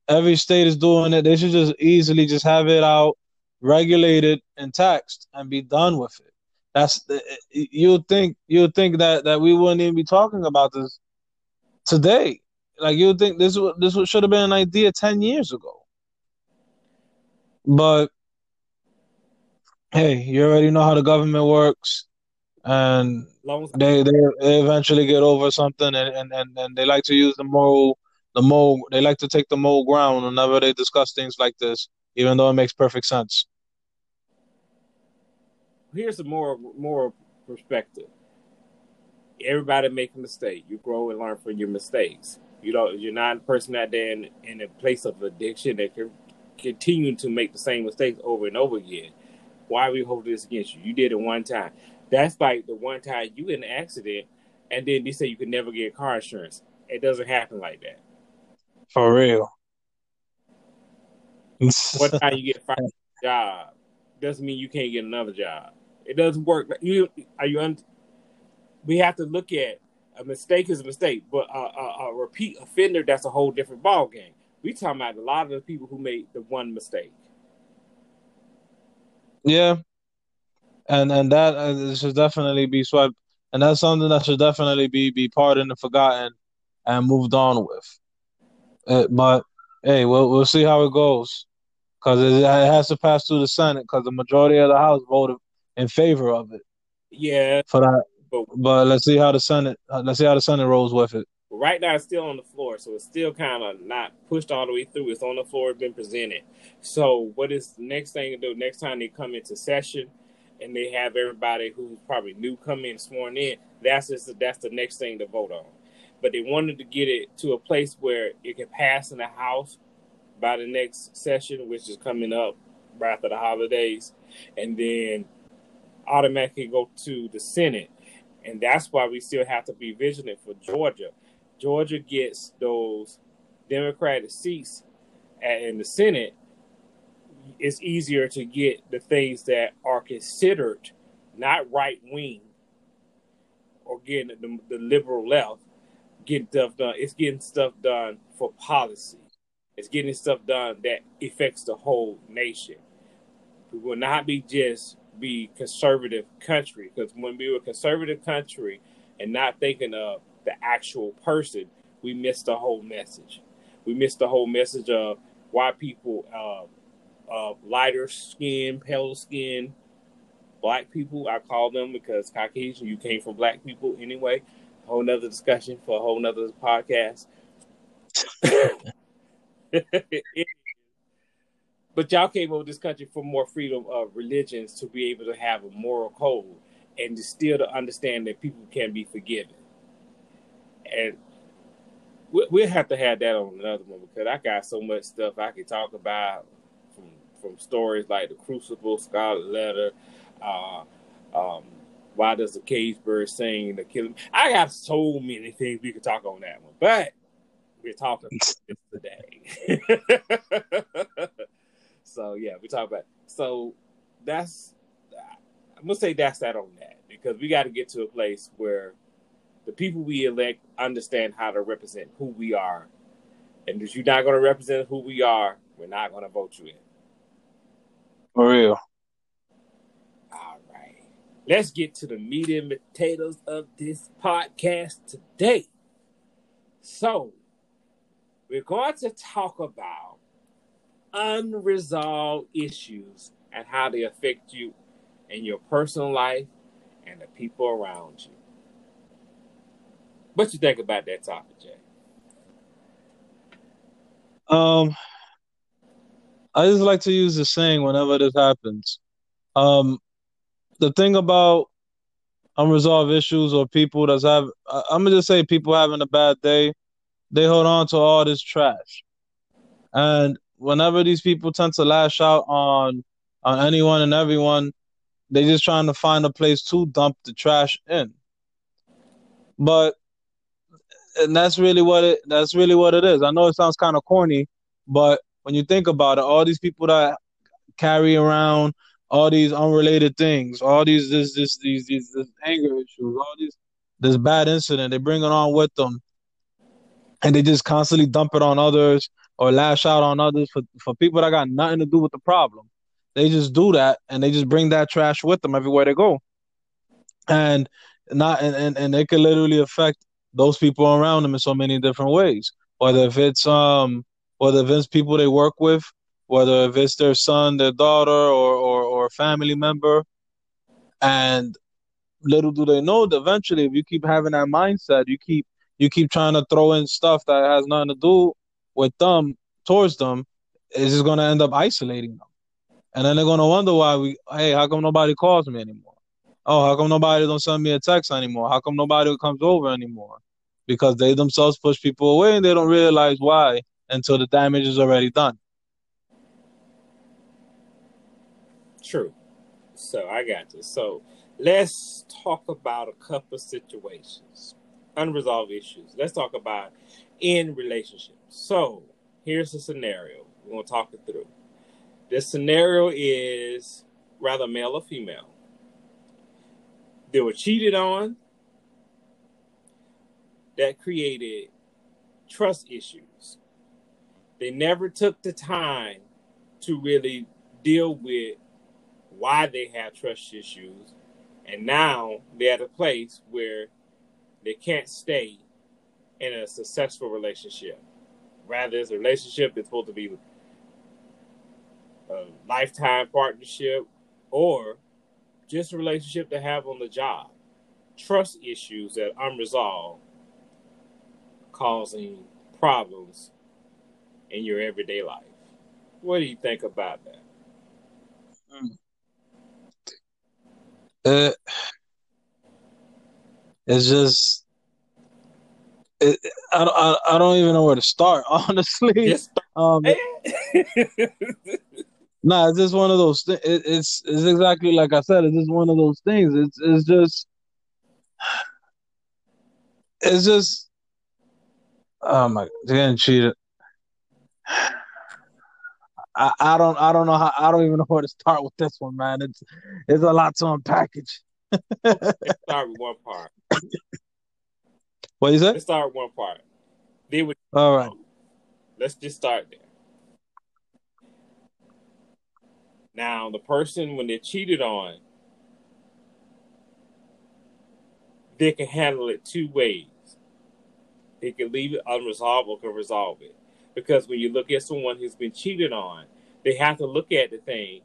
every state is doing it. They should just easily just have it out, regulated and taxed, and be done with it. That's eh, eh, you'd think you'd think that that we wouldn't even be talking about this today. Like you'd think this this should have been an idea ten years ago. But hey, you already know how the government works and they they eventually get over something and, and, and, and they like to use the moral the more they like to take the moral ground whenever they discuss things like this, even though it makes perfect sense. Here's a more more perspective. Everybody make a mistake. You grow and learn from your mistakes. You know, you're not a person out there in, in a place of addiction that can continue to make the same mistakes over and over again. Why are we hold this against you? You did it one time. That's like the one time you in an accident, and then they say you can never get car insurance. It doesn't happen like that. For real. what *laughs* time you get fired job doesn't mean you can't get another job. It doesn't work. You are you? Un- we have to look at a mistake is a mistake, but a, a, a repeat offender that's a whole different ball game. We talking about a lot of the people who made the one mistake. Yeah, and and that uh, should definitely be swept, and that's something that should definitely be be pardoned and forgotten and moved on with. Uh, but hey, we'll we'll see how it goes because it, it has to pass through the Senate because the majority of the House voted in favor of it. Yeah, For that, but but let's see how the Senate uh, let's see how the Senate rolls with it. right now it's still on the floor, so it's still kind of not pushed all the way through. It's on the floor, it's been presented. So, what is the next thing to do? Next time they come into session and they have everybody who's probably new come in sworn in, that's just that's the next thing to vote on. But they wanted to get it to a place where it can pass in the House by the next session, which is coming up right after the holidays, and then automatically go to the Senate. And that's why we still have to be vigilant for Georgia. Georgia gets those Democratic seats at- in the Senate. It's easier to get the things that are considered not right wing or getting the, the liberal left, getting stuff done. It's getting stuff done for policy. It's getting stuff done that affects the whole nation. We will not be just be conservative country because when we were a conservative country and not thinking of the actual person, we missed the whole message. We missed the whole message of why people uh, uh, lighter skin, pale skin, black people. I call them because Caucasian. You came from black people anyway. Whole nother discussion for a whole nother podcast. *laughs* but y'all came over this country for more freedom of religions to be able to have a moral code and to still to understand that people can be forgiven. And we- we'll have to have that on another one because I got so much stuff I could talk about from stories like the Crucible, Scarlet Letter, uh, um, why does the cage bird sing, the killing. I got so many things we could talk on that one, but we're talking about this today. *laughs* so yeah, we talk about so that's I'm gonna say that's that on that because we got to get to a place where the people we elect understand how to represent who we are, and if you're not going to represent who we are, we're not going to vote you in. For real. All right, let's get to the meat and potatoes of this podcast today. So, we're going to talk about unresolved issues and how they affect you in your personal life and the people around you. What you think about that topic, Jay? Um, I just like to use the saying whenever this happens. Um, the thing about unresolved issues or people that's have, I'm gonna just say people having a bad day, they hold on to all this trash, and whenever these people tend to lash out on on anyone and everyone, they just trying to find a place to dump the trash in. But and that's really what it that's really what it is. I know it sounds kind of corny, but when you think about it, all these people that carry around all these unrelated things, all these this this these these this anger issues, all these this bad incident, they bring it on with them, and they just constantly dump it on others or lash out on others for for people that got nothing to do with the problem. They just do that, and they just bring that trash with them everywhere they go, and not and and, and it can literally affect those people around them in so many different ways. Whether if it's um whether it's people they work with, whether if it's their son, their daughter, or or, or a family member, and little do they know that eventually, if you keep having that mindset, you keep you keep trying to throw in stuff that has nothing to do with them towards them, it's just gonna end up isolating them, and then they're gonna wonder why we, hey, how come nobody calls me anymore? Oh, how come nobody don't send me a text anymore? How come nobody comes over anymore? Because they themselves push people away and they don't realize why until the damage is already done. True. So I got this. So let's talk about a couple situations, unresolved issues. Let's talk about in relationships. So here's the scenario. We're gonna talk it through. This scenario is rather male or female. They were cheated on. That created trust issues. They never took the time to really deal with why they have trust issues. And now they're at a place where they can't stay in a successful relationship. rather it's a relationship that's supposed to be a lifetime partnership or just a relationship to have on the job. Trust issues that are unresolved causing problems in your everyday life. What do you think about that? It, it's just it, I, I, I don't even know where to start *laughs* honestly. Um *laughs* nah it's just one of those things it, it's it's exactly like i said it's just one of those things. It's it's just *sighs* it's just oh my getting cheated I, I don't I don't know how I don't even know *laughs* where to start with this one, man. It's it's a lot to unpackage. let's start with one part. *laughs* What you say? Let's start with one part. Then we All right. let's just start there. Now, the person when they're cheated on, they can handle it two ways. They can leave it unresolved or can resolve it. Because when you look at someone who's been cheated on, they have to look at the thing.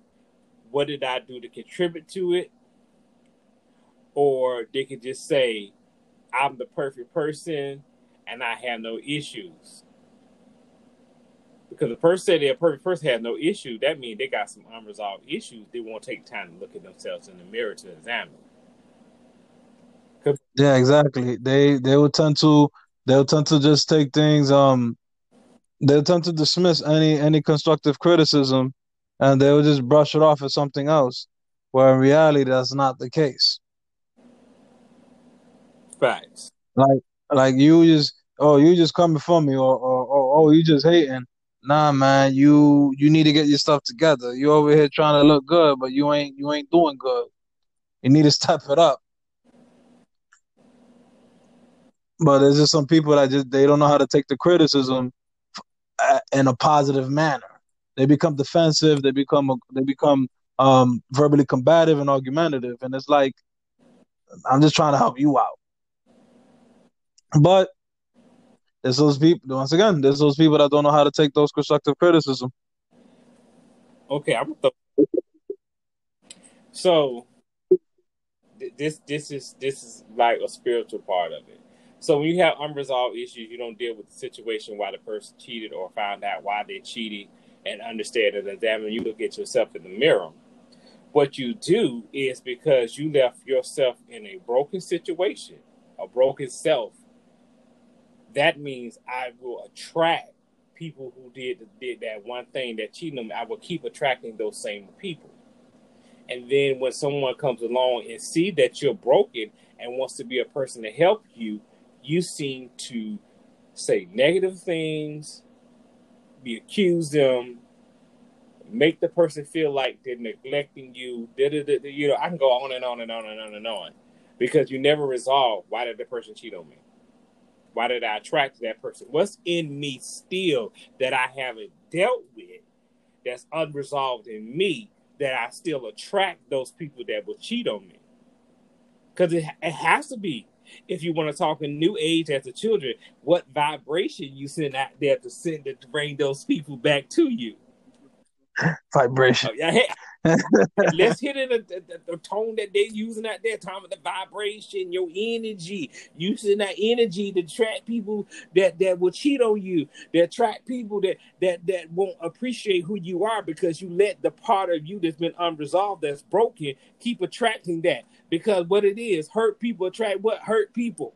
What did I do to contribute to it? Or they can just say, I'm the perfect person and I have no issues. Because the person said they're a perfect person has no issue, that means they got some unresolved issues. They won't take time to look at themselves in the mirror to examine. Yeah, exactly. They they will tend to they'll tend to just take things um they'll tend to dismiss any any constructive criticism and they will just brush it off as something else. Where in reality that's not the case. Facts. Like like you just oh you just coming for me or or, or oh you just hating. Nah man, you you need to get your stuff together. You over here trying to look good, but you ain't you ain't doing good. You need to *laughs* step it up. But there's just some people that just they don't know how to take the criticism in a positive manner. They become defensive. They become they become um, verbally combative and argumentative, and it's like I'm just trying to help you out. But there's those people. Once again, there's those people that don't know how to take those constructive criticism. Okay, I'm gonna so th- this this is this is like a spiritual part of it. So when you have unresolved issues, you don't deal with the situation why the person cheated or found out why they cheated and understand and examine. You look at yourself in the mirror. What you do is because you left yourself in a broken situation, a broken self. That means I will attract people who did did that one thing that cheated me. I will keep attracting those same people. And then when someone comes along and see that you're broken and wants to be a person to help you, you seem to say negative things, be accused them, make the person feel like they're neglecting you. You know, I can go on and on and on and on and on because you never resolve why did the person cheat on me? Why did I attract that person? What's in me still that I haven't dealt with that's unresolved in me that I still attract those people that will cheat on me? Because it, it has to be if you want to talk in new age as a children, what vibration you send out there to send to bring those people back to you. *laughs* Vibration. Oh, yeah, hey, let's hit it the, the, the tone that they're using out there, time of the vibration, your energy, using that energy to attract people that that will cheat on you, that attract people that that that won't appreciate who you are because you let the part of you that's been unresolved, that's broken, keep attracting that. Because what it is, hurt people attract what hurt people.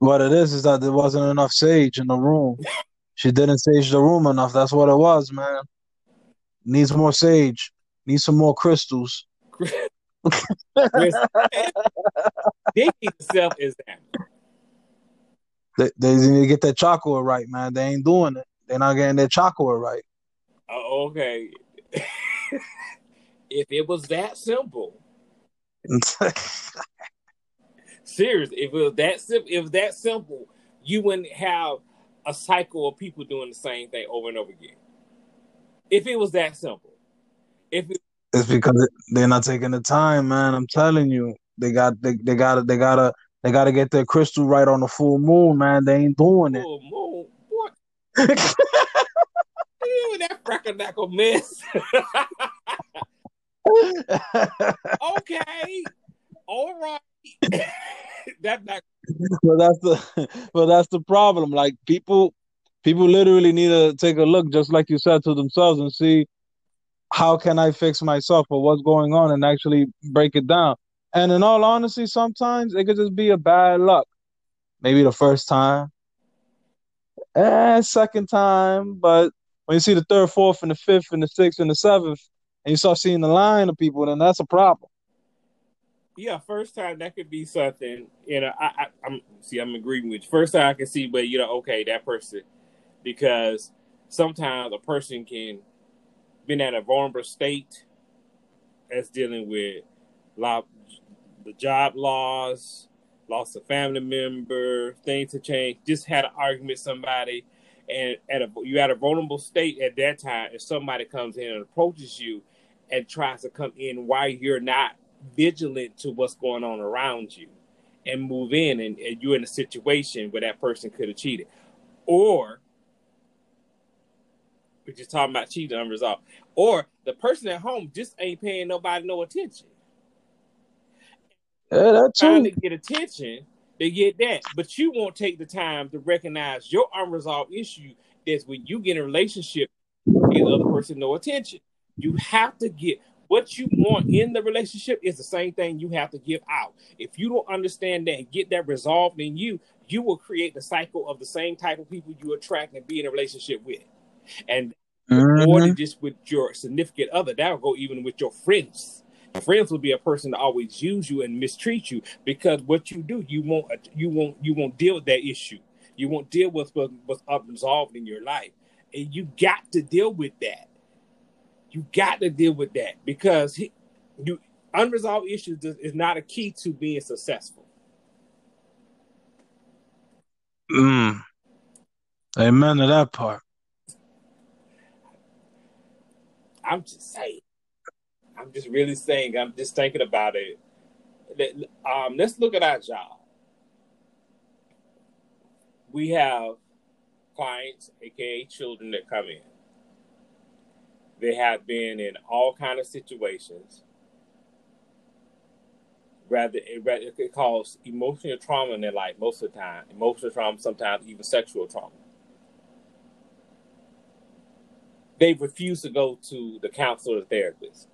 What it is is that there wasn't enough sage in the room. *laughs* She didn't sage the room enough. That's what it was, man. Needs more sage. Needs some more crystals. *laughs* they need self examine. They, they need to get that chakra right, man. They ain't doing it. They're not getting their chakra right. Oh, okay. *laughs* if it was that simple, *laughs* serious, if it was that simple, if it was that simple, you wouldn't have a cycle of people doing the same thing over and over again. If it was that simple, if it, it's because they're not taking the time, man. I'm telling you, they got they, they gotta they gotta they gotta get their crystal right on the full moon, man. They ain't doing it. full moon, *laughs* Ew, that frackernackle mess. *laughs* okay. All right. *laughs* that that But that's the *laughs* but that's the problem. Like people people literally need to take a look, just like you said, to themselves and see how can I fix myself or what's going on and actually break it down. And in all honesty, sometimes it could just be a bad luck. Maybe the first time, and second time, but when you see the third, fourth, and the fifth, and the sixth, and the seventh, and you start seeing the line of people, then that's a problem. Yeah, first time that could be something. You know, I, I I'm see I'm agreeing with you. First time I can see, but you know, okay, that person because sometimes a person can been at a vulnerable state that's dealing with lot the job loss, lost a family member, things have changed, just had an argument with somebody, and at a you at a vulnerable state at that time, if somebody comes in and approaches you and tries to come in while you're not vigilant to what's going on around you and move in and, and you're in a situation where that person could have cheated. Or we're just talking about cheating unresolved. Or the person at home just ain't paying nobody no attention. Yeah, that Trying to get attention, they get that. But you won't take the time to recognize your unresolved issue that's when you get in a relationship and the other person no attention. You have to get what you want in the relationship is the same thing you have to give out. If you don't understand that and get that resolved in you, you will create the cycle of the same type of people you attract and be in a relationship with. And more Mhm. than just with your significant other, that'll go even with your friends. Your friends will be a person to always use you and mistreat you because what you do, you won't you won't you won't deal with that issue. You won't deal with what, what's unresolved in your life. And you got to deal with that. You got to deal with that because he, you unresolved issues is not a key to being successful. Mm. Amen to that part. I'm just saying. I'm just really saying. I'm just thinking about it. Um, let's look at our job. We have clients, aka children, that come in. They have been in all kind of situations. Rather, it, rather, it causes emotional trauma in their life most of the time. Emotional trauma, sometimes even sexual trauma. They refuse to go to the counselor or therapist.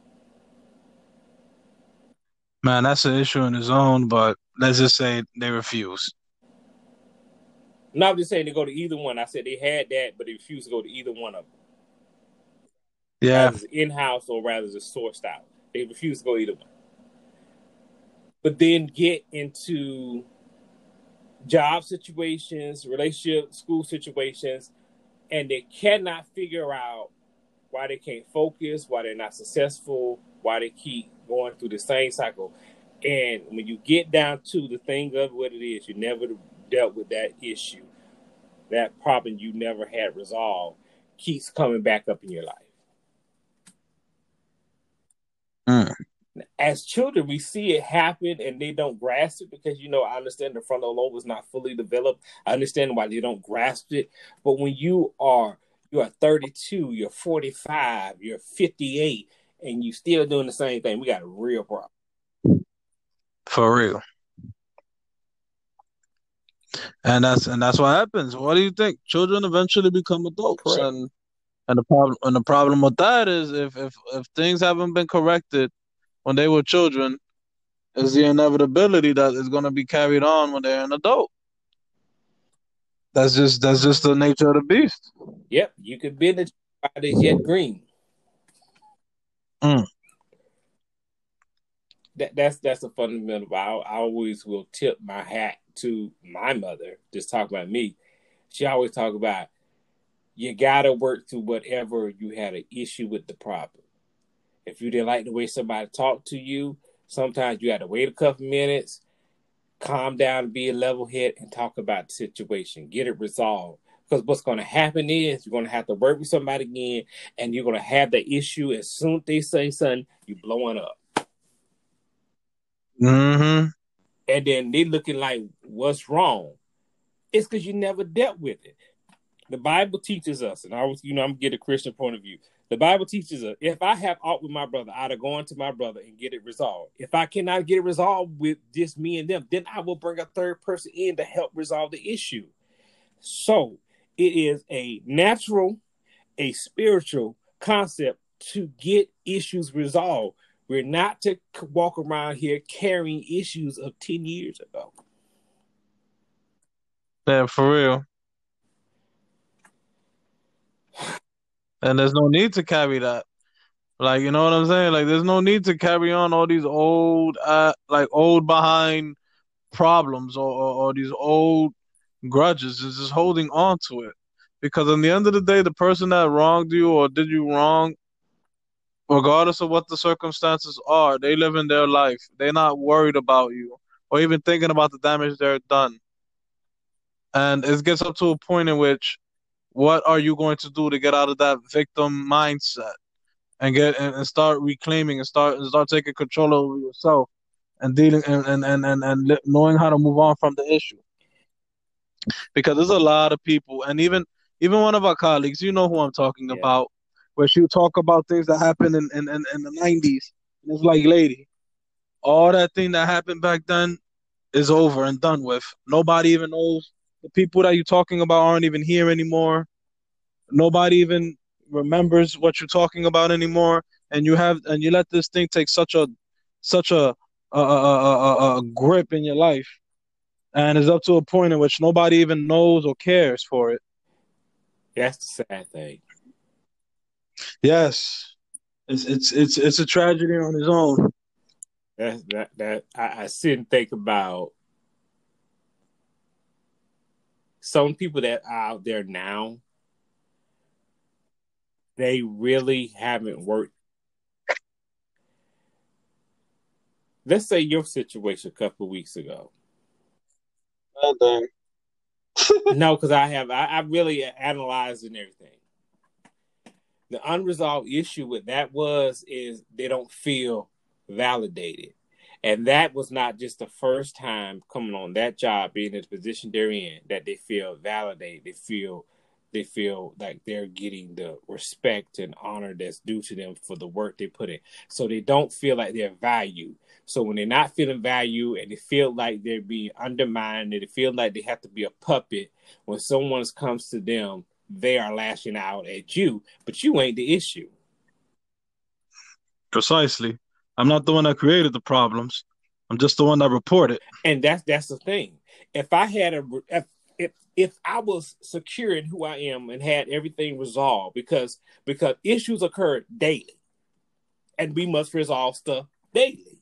Man, that's an issue in its own, but let's just say they refuse. No, I'm just saying to go to either one. I said they had that, but they refused to go to either one of them. Yeah. Rather in-house or rather it's sourced out. They refuse to go either one. But then get into job situations, relationship, school situations, and they cannot figure out why they can't focus, why they're not successful, why they keep going through the same cycle. And when you get down to the thing of what it is, you never dealt with that issue, that problem you never had resolved keeps coming back up in your life. As children, we see it happen and they don't grasp it because, you know, I understand the frontal lobe is not fully developed. I understand why they don't grasp it. But when you are you are 32, you're 45, you're 58, and you still doing the same thing, we got a real problem. For real. And that's and that's what happens. What do you think? Children eventually become adults, Correct. and and the problem and the problem with that is if if if things haven't been corrected when they were children, is the inevitability that is going to be carried on when they're an adult. That's just that's just the nature of the beast. Yep, you could bend the while it's yet green. Mm. That that's that's a fundamental. I, I always will tip my hat to my mother. Just talk about me. She always talk about you gotta work through whatever you had an issue with the problem. If you didn't like the way somebody talked to you, sometimes you had to wait a couple minutes, calm down, be a level head, and talk about the situation. Get it resolved. Because what's going to happen is you're going to have to work with somebody again, and you're going to have the issue. As soon as they say something, you're blowing up, Mm-hmm. and then they looking like, "What's wrong?" It's because you never dealt with it. the Bible teaches us, and I was, you know, I'm get a Christian point of view. The Bible teaches us if I have aught with my brother, I'd have gone to my brother and get it resolved. If I cannot get it resolved with just me and them, then I will bring a third person in to help resolve the issue. So it is a natural, a spiritual concept to get issues resolved. We're not to walk around here carrying issues of 10 years ago. Yeah, for real. And there's no need to carry that. Like, you know what I'm saying? Like, there's no need to carry on all these old, uh, like old behind problems or, or, or these old grudges. Is just holding on to it because in the end of the day, the person that wronged you or did you wrong, regardless of what the circumstances are, they live in their life. They're not worried about you or even thinking about the damage they're done. And it gets up to a point in which what are you going to do to get out of that victim mindset? And get and, and start reclaiming and start and start taking control over yourself and dealing and, and, and, and, and knowing how to move on from the issue. Because there's a lot of people and even even one of our colleagues you know who i'm talking yeah. about where she'll talk about things that happened in, in, in, in the 90s and it's like lady all that thing that happened back then is over and done with. Nobody even knows the people that you're talking about aren't even here anymore. Nobody even remembers what you're talking about anymore, and you have and you let this thing take such a such a a, a, a, a grip in your life, and it's up to a point in which nobody even knows or cares for it. That's the sad thing. Yes, it's it's it's it's a tragedy on its own. That that that I, I sit and think about some people that are out there now, they really haven't worked. Let's say your situation a couple weeks ago. Done. *laughs* no, because I have I, I really analyzed and everything. The unresolved issue with that was is they don't feel validated. And that was not just the first time coming on that job, being in the position they're in, that they feel validated. They feel they feel like they're getting the respect and honor that's due to them for the work they put in. So they don't feel like they're valued. So when they're not feeling valued and they feel like they're being undermined and they feel like they have to be a puppet, when someone comes to them, they are lashing out at you, but you ain't the issue. Precisely. I'm not the one that created the problems. I'm just the one that reported. And that's that's the thing. If I had a if if, if I was secure in who I am and had everything resolved, because because issues occur daily, and we must resolve stuff daily.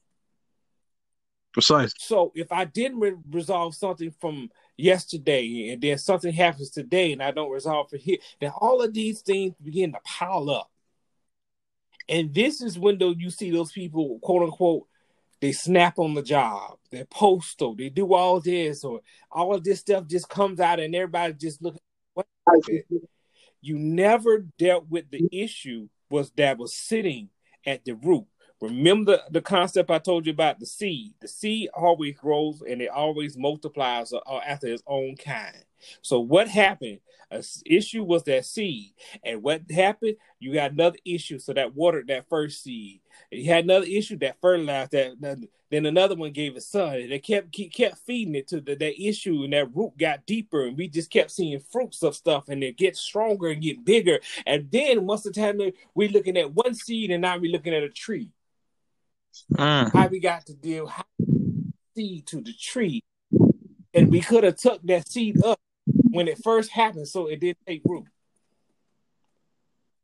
Precise. So if I didn't re- resolve something from yesterday, and then something happens today, and I don't resolve for here, then all of these things begin to pile up. And this is when though you see those people, quote unquote, they snap on the job, they're postal, they do all this, or all of this stuff just comes out and everybody just look what you never dealt with the issue was that was sitting at the root. Remember the, the concept I told you about the seed. The seed always grows and it always multiplies uh, after its own kind. So what happened? A issue was that seed, and what happened? You got another issue. So that watered that first seed. And you had another issue that fertilized that. Then another one gave it sun, and they kept kept feeding it to the, that issue, and that root got deeper, and we just kept seeing fruits of stuff, and it gets stronger and get bigger. And then once the time we looking at one seed, and now we looking at a tree. Mm. How we got to deal how seed to the tree, and we could have took that seed up when it first happened, so it didn't take root.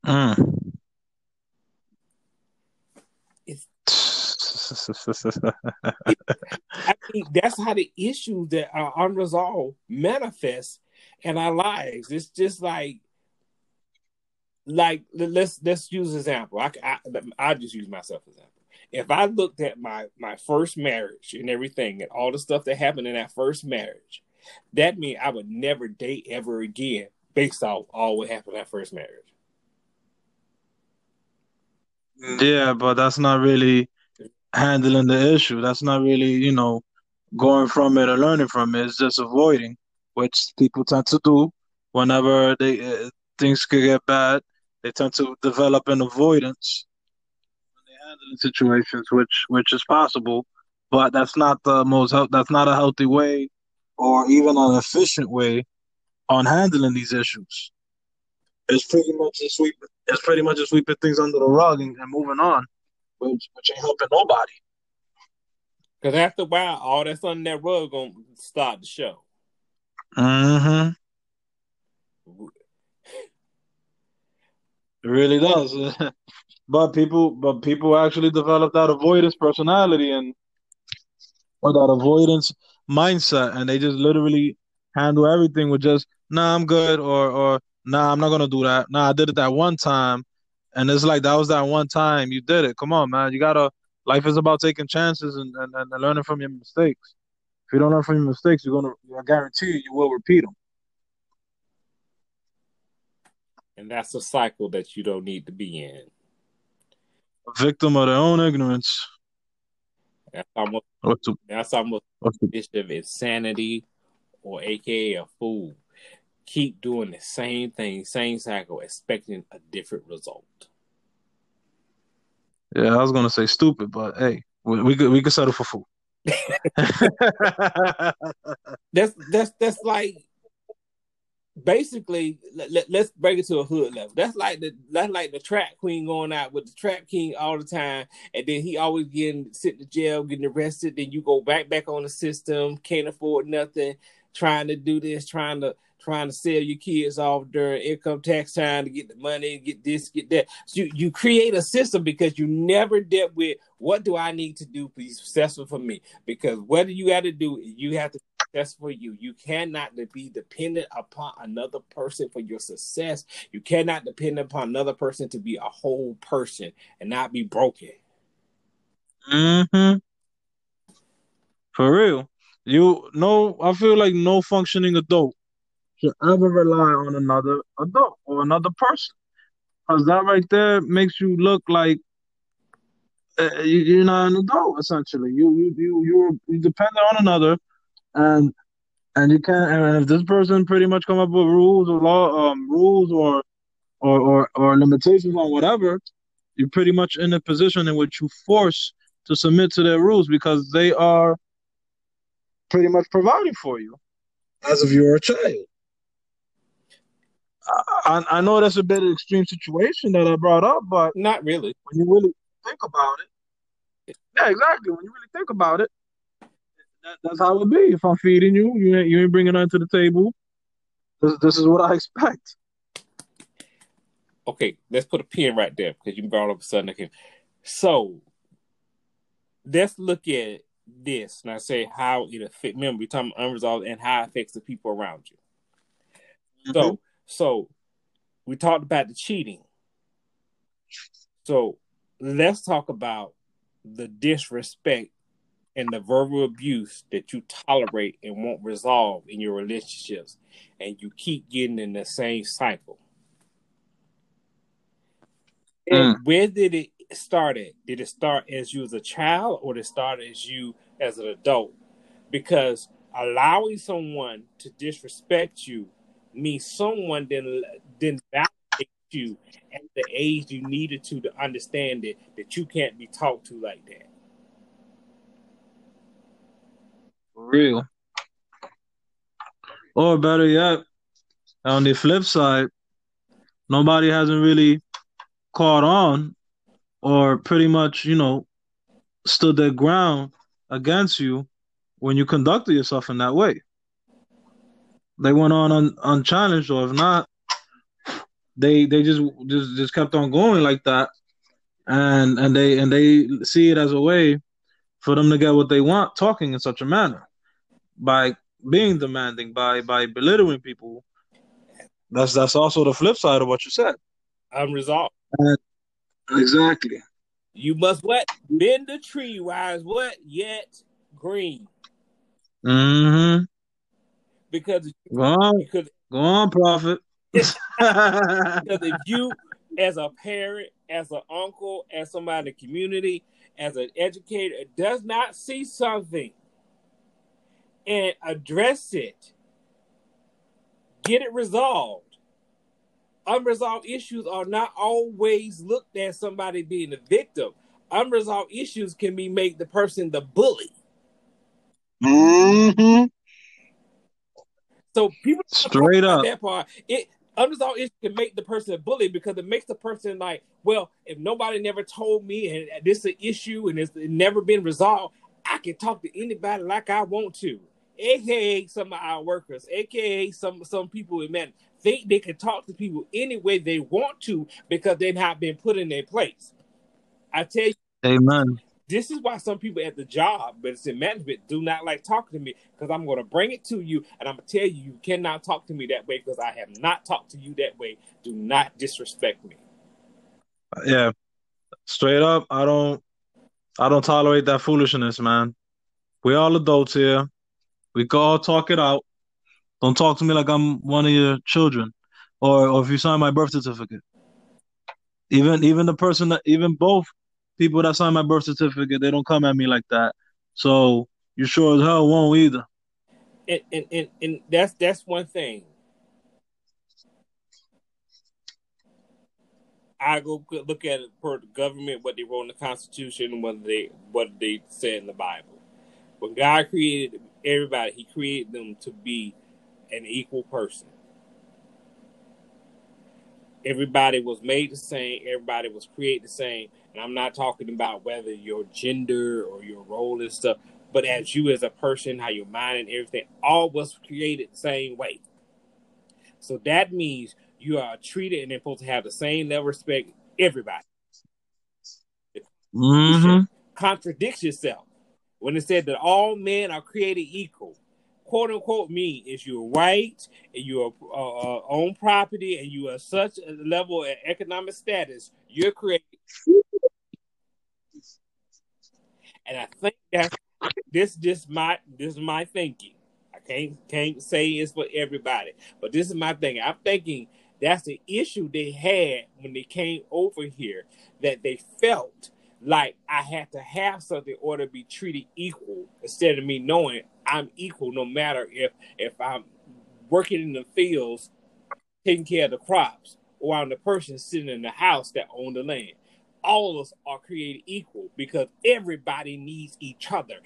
Mm. *laughs* I mean, that's how the issues that are unresolved manifest in our lives. It's just like, like let's let's use an example. I I I'll just use myself as example. If I looked at my my first marriage and everything and all the stuff that happened in that first marriage, that means I would never date ever again based off all what happened in that first marriage. Yeah, but that's not really handling the issue. That's not really, you know, going from it or learning from it. It's just avoiding, which people tend to do whenever they uh, things could get bad, they tend to develop an avoidance when they handle situations, which which is possible, but that's not the most that's not a healthy way, or even an efficient way on handling these issues. It's pretty much just sweep. It's pretty much just sweeping things under the rug and, and moving on, which which ain't helping nobody. Because after a while, all that's under that rug gonna start the show. Mm-hmm. It really does. *laughs* but people, but people actually develop that avoidance personality and or that avoidance mindset, and they just literally handle everything with just, "Nah, I'm good," or or "Nah, I'm not gonna do that." Nah, I did it that one time, and it's like that was that one time you did it. Come on, man, you gotta. Life is about taking chances and, and, and learning from your mistakes. If you don't learn from your mistakes, you're gonna. I guarantee you, you will repeat them. And that's a cycle that you don't need to be in. A victim of their own ignorance. That's almost What's the, that's almost what's the, a of insanity or aka a fool. Keep doing the same thing, same cycle, expecting a different result. yeah, I was gonna say stupid, but hey, we, we could we could settle for fool. *laughs* That's that's that's like basically let, us break it to a hood level. That's like the that's like the trap queen going out with the trap king all the time, and then he always getting sent to jail, getting arrested. Then you go back back on the system, can't afford nothing, trying to do this, trying to trying to sell your kids off during income tax time to get the money, get this, get that. So you, you create a system because you never dealt with what do I need to do to be successful for me? Because what do you got to do, you have to for you. You cannot be dependent upon another person for your success. You cannot depend upon another person to be a whole person and not be broken. hmm For real. You no I feel like no functioning adult should ever rely on another adult or another person. Because that right there makes you look like uh, you, you're not an adult, essentially. You you you you you depend on another and and you can't and if this person pretty much come up with rules or law um rules or or or, or limitations on whatever you're pretty much in a position in which you force to submit to their rules because they are pretty much providing for you as if you're a child I, I know that's a bit of extreme situation that I brought up, but not really. When you really think about it, yeah, exactly. When you really think about it, that, that's how it be. If I'm feeding you, you ain't, you ain't bringing nothing to the table. This, this is what I *laughs* expect. Okay, let's put a pin right there because you brought up a sudden. Okay. So let's look at this and I say how it affects. Remember, we're talking unresolved and how it affects the people around you. Mm-hmm. So, so we talked about the cheating. So let's talk about the disrespect and the verbal abuse that you tolerate and won't resolve in your relationships, and you keep getting in the same cycle. And mm. where did it start at? Did it start as you as a child, or did it start as you as an adult? Because allowing someone to disrespect you means someone didn't didn't validate you at the age you needed to to understand it that you can't be talked to like that. Real. Or better yet, on the flip side, nobody hasn't really caught on or pretty much, you know, stood their ground against you when you conducted yourself in that way. They went on un- unchallenged, or if not, they they just just just kept on going like that, and and they and they see it as a way for them to get what they want, talking in such a manner by being demanding, by by belittling people. That's that's also the flip side of what you said. Unresolved. And exactly. You must what? Bend the tree rise what? Yet green. Mm-hmm. Because go on, because, go on, prophet. *laughs* because if you, as a parent, as an uncle, as somebody in the community, as an educator, does not see something and address it, Get it resolved. Unresolved issues are not always looked at somebody being the victim. Unresolved issues can be make the person the bully. Mm-hmm. So people Straight up. that part. It unresolved issues can make the person a bully because it makes the person like, well, if nobody never told me and this is an issue and it's never been resolved, I can talk to anybody like I want to. AKA some of our workers, aka some some people in man think they can talk to people any way they want to because they've not been put in their place. I tell you, Amen. this is why some people at the job, but it's in management, do not like talking to me because I'm going to bring it to you and I'm going to tell you you cannot talk to me that way because I have not talked to you that way. Do not disrespect me. Yeah. Straight up, I don't I don't tolerate that foolishness, man. We all adults here. We can all talk it out. Don't talk to me like I'm one of your children. Or or if you sign my birth certificate. Even even the person that even both people that sign my birth certificate, they don't come at me like that. So you sure as hell won't either. And and, and, and that's that's one thing. I go look at it per the government, what they wrote in the Constitution, what they what they said in the Bible. When God created everybody, He created them to be an equal person. Everybody was made the same. Everybody was created the same. And I'm not talking about whether your gender or your role and stuff, but as you as a person, how your mind and everything, all was created the same way. So that means you are treated and supposed to have the same level of respect. Everybody Mm-hmm. contradicts yourself when it said that all men are created equal. Quote unquote mean is you're white and you are uh, uh, own property and you are such a level of economic status. You're created, and I think that's this. This my this is my thinking. I can't can't say it's for everybody, but this is my thing. I'm thinking that's the issue they had when they came over here that they felt like I had to have something in order to be treated equal instead of me knowing I'm equal no matter if if I'm working in the fields taking care of the crops or I'm the person sitting in the house that own the land. All of us are created equal because everybody needs each other.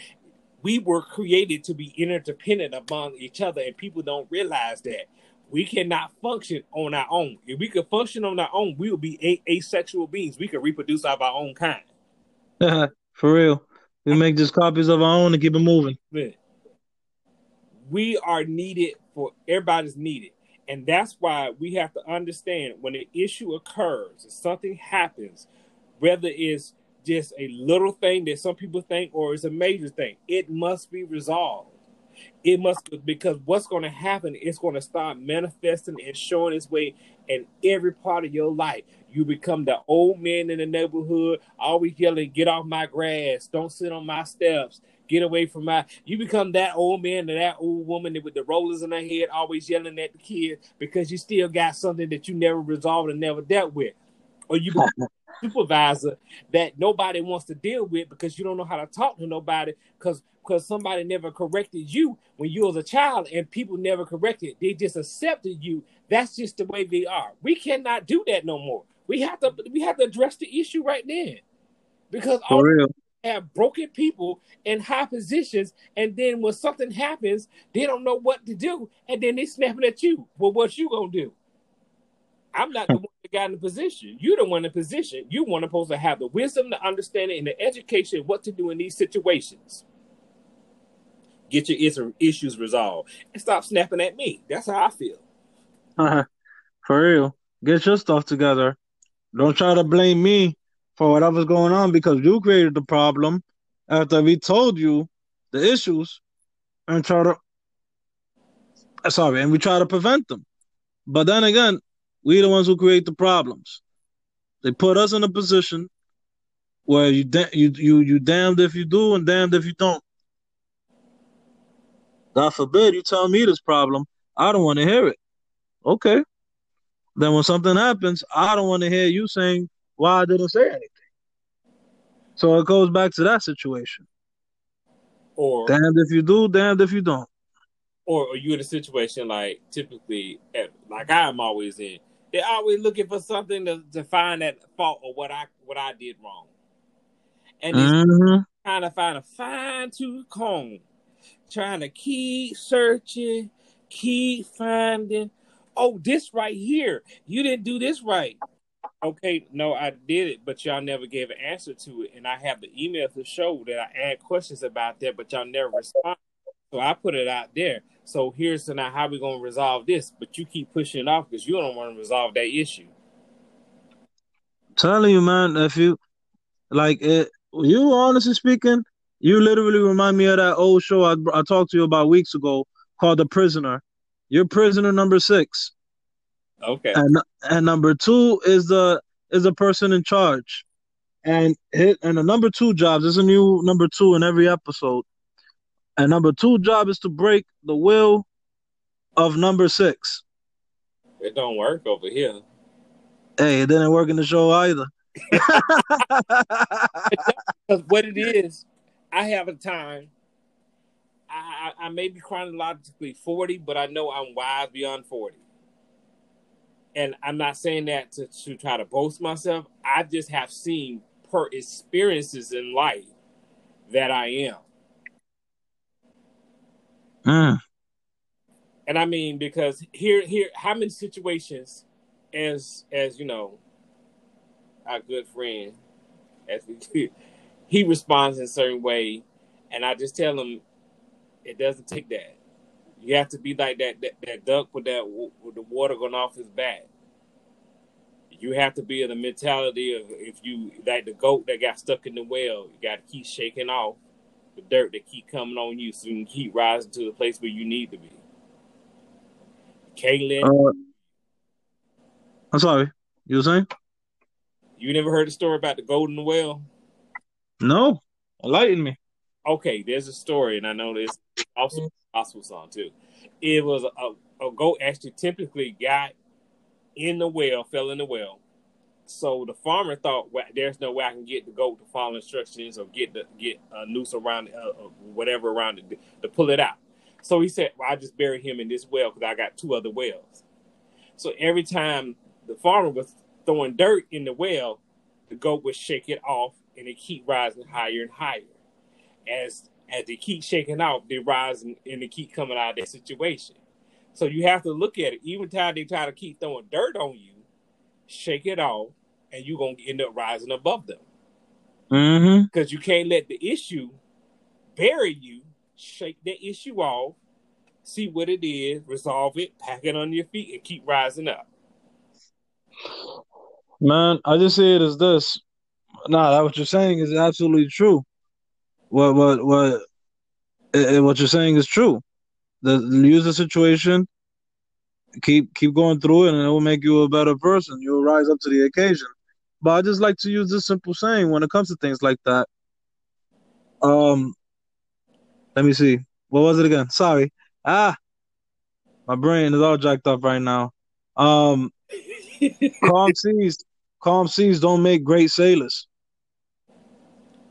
We were created to be interdependent among each other, and people don't realize that. We cannot function on our own. If we could function on our own, we would be a- asexual beings. We could reproduce of our own kind. *laughs* For real. We make just copies of our own and keep it moving. We are needed for everybody's needed. And that's why we have to understand when an issue occurs, if something happens, whether it's just a little thing that some people think or it's a major thing, it must be resolved. It must because what's going to happen is going to start manifesting and showing its way in every part of your life. You become the old man in the neighborhood, always yelling, "Get off my grass! Don't sit on my steps! Get away from my!" You become that old man or that old woman with the rollers in her head, always yelling at the kids because you still got something that you never resolved and never dealt with, or you supervisor that nobody wants to deal with because you don't know how to talk to nobody because because somebody never corrected you when you was a child and people never corrected. They just accepted you. That's just the way they are. We cannot do that no more. We have to we have to address the issue right then because all For real. have broken people in high positions and then when something happens they don't know what to do and then they snapping at you. Well what you gonna do i'm not the one that got in the position you're the one in position you want to supposed to have the wisdom the understanding and the education of what to do in these situations get your is- issues resolved and stop snapping at me that's how i feel uh-huh. For real. Get your stuff together. Don't try to blame me for whatever's going on because you created the problem after we told you the issues and try to sorry, and we try to prevent them. But then again, we the ones who create the problems. They put us in a position where you da- you you you damned if you do and damned if you don't. God forbid you tell me this problem. I don't want to hear it. Okay. Then when something happens, I don't want to hear you saying why I didn't say anything. So it goes back to that situation. or Damned if you do, damned if you don't. or are you in a situation like typically, like I'm always in? They're always looking for something to, to find that fault or what I what I did wrong, and Mm-hmm. trying to find a fine tooth comb, trying to keep searching, keep finding. Oh, this right here, you didn't do this right. Okay, no, I did it, but y'all never gave an answer to it, and I have the email to show that I had questions about that, but y'all never respond. So I put it out there. So here's to now how we gonna resolve this, but you keep pushing it off because you don't want to resolve that issue. telling you, man, if you like it, you honestly speaking, you literally remind me of that old show I, I talked to you about weeks ago called The Prisoner. You're prisoner number six, Okay. and and number two is the is the person in charge, and hit and the number two jobs. There's a new number two in every episode, and number two job is to break the will of number six. It don't work over here. Hey, it didn't work in the show either. *laughs* *laughs* Because what it is, I have a time. I, I, I may be chronologically 40, but I know I'm wise beyond 40. And I'm not saying that to, to try to boast myself. I just have seen per experiences in life that I am. Mm. And I mean, because here, here, how many situations, as as you know, our good friend, as we, he responds in a certain way, and I just tell him, it doesn't take that. You have to be like that that, that duck with that with the water going off his back. You have to be in the mentality of if you like the goat that got stuck in the well, you got to keep shaking off the dirt that keep coming on you, so you can keep rising to the place where you need to be. Can't let Uh, I'm sorry. You were saying? you never heard the story about the golden well? No. Enlighten me. Okay, there's a story, and I know this also a gospel song too. It was a, a goat actually typically got in the well, fell in the well. So the farmer thought, well, "There's no way I can get the goat to follow instructions or get the get a noose around it, uh, uh, whatever around it to, pull it out." So he said, "Well, I just bury him in this well because I got two other wells." So every time the farmer was throwing dirt in the well, the goat would shake it off, and it keep rising higher and higher. As as they keep shaking off, they rise and, and they keep coming out of that situation. So you have to look at it. Even time they try to keep throwing dirt on you, shake it off, and you're gonna end up rising above them Mm-hmm. because you can't let the issue bury you. Shake the issue off, see what it is, resolve it, pack it on your feet, and keep rising up. Man, I just say it as this. Nah, that what you're saying is absolutely true. What what what eh, eh, what you're saying is true. The use the situation, keep keep going through it, and it will make you a better person. You'll rise up to the occasion. But I just like to use this simple saying when it comes to things like that. Um, let me see. What was it again? Sorry. Ah, my brain is all jacked up right now. Um, *laughs* calm seas, calm seas don't make great sailors.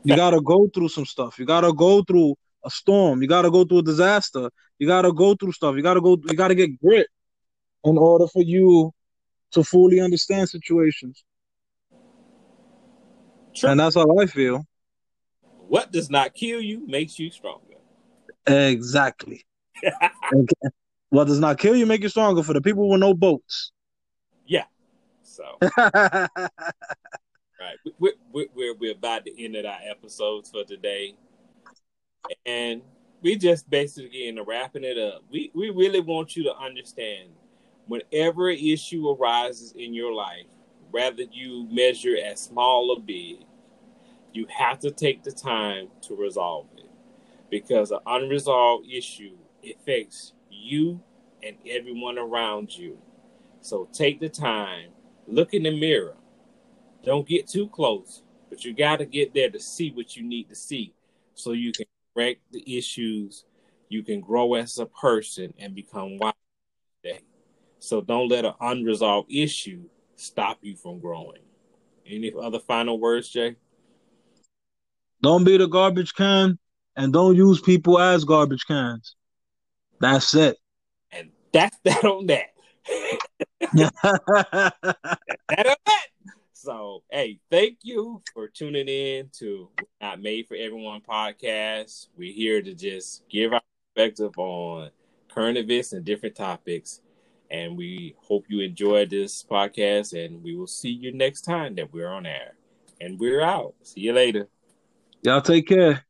You gotta go through some stuff. You gotta go through a storm. You gotta go through a disaster. You gotta go through stuff. You gotta go. You gotta get grit in order for you to fully understand situations. True. And that's how I feel. What does not kill you makes you stronger. Exactly. *laughs* Okay. What does not kill you make you stronger for the people with no boats. Yeah. So, *laughs* right, we- we- we're we're about to end of our episodes for today, and we just basically in wrapping it up. We we really want you to understand whenever an issue arises in your life, whether you measure as small or big, you have to take the time to resolve it because an unresolved issue affects you and everyone around you. So take the time, look in the mirror. Don't get too close, but you got to get there to see what you need to see so you can correct the issues, you can grow as a person and become wise. So don't let an unresolved issue stop you from growing. Any other final words, Jay? Don't be the garbage can and don't use people as garbage cans. That's it. And that's *laughs* that on that. *laughs* that on that. So, hey, thank you for tuning in to Not Made for Everyone podcast. We're here to just give our perspective on current events and different topics. And we hope you enjoyed this podcast, and we will see you next time that we're on air. And we're out. See you later. Y'all take care.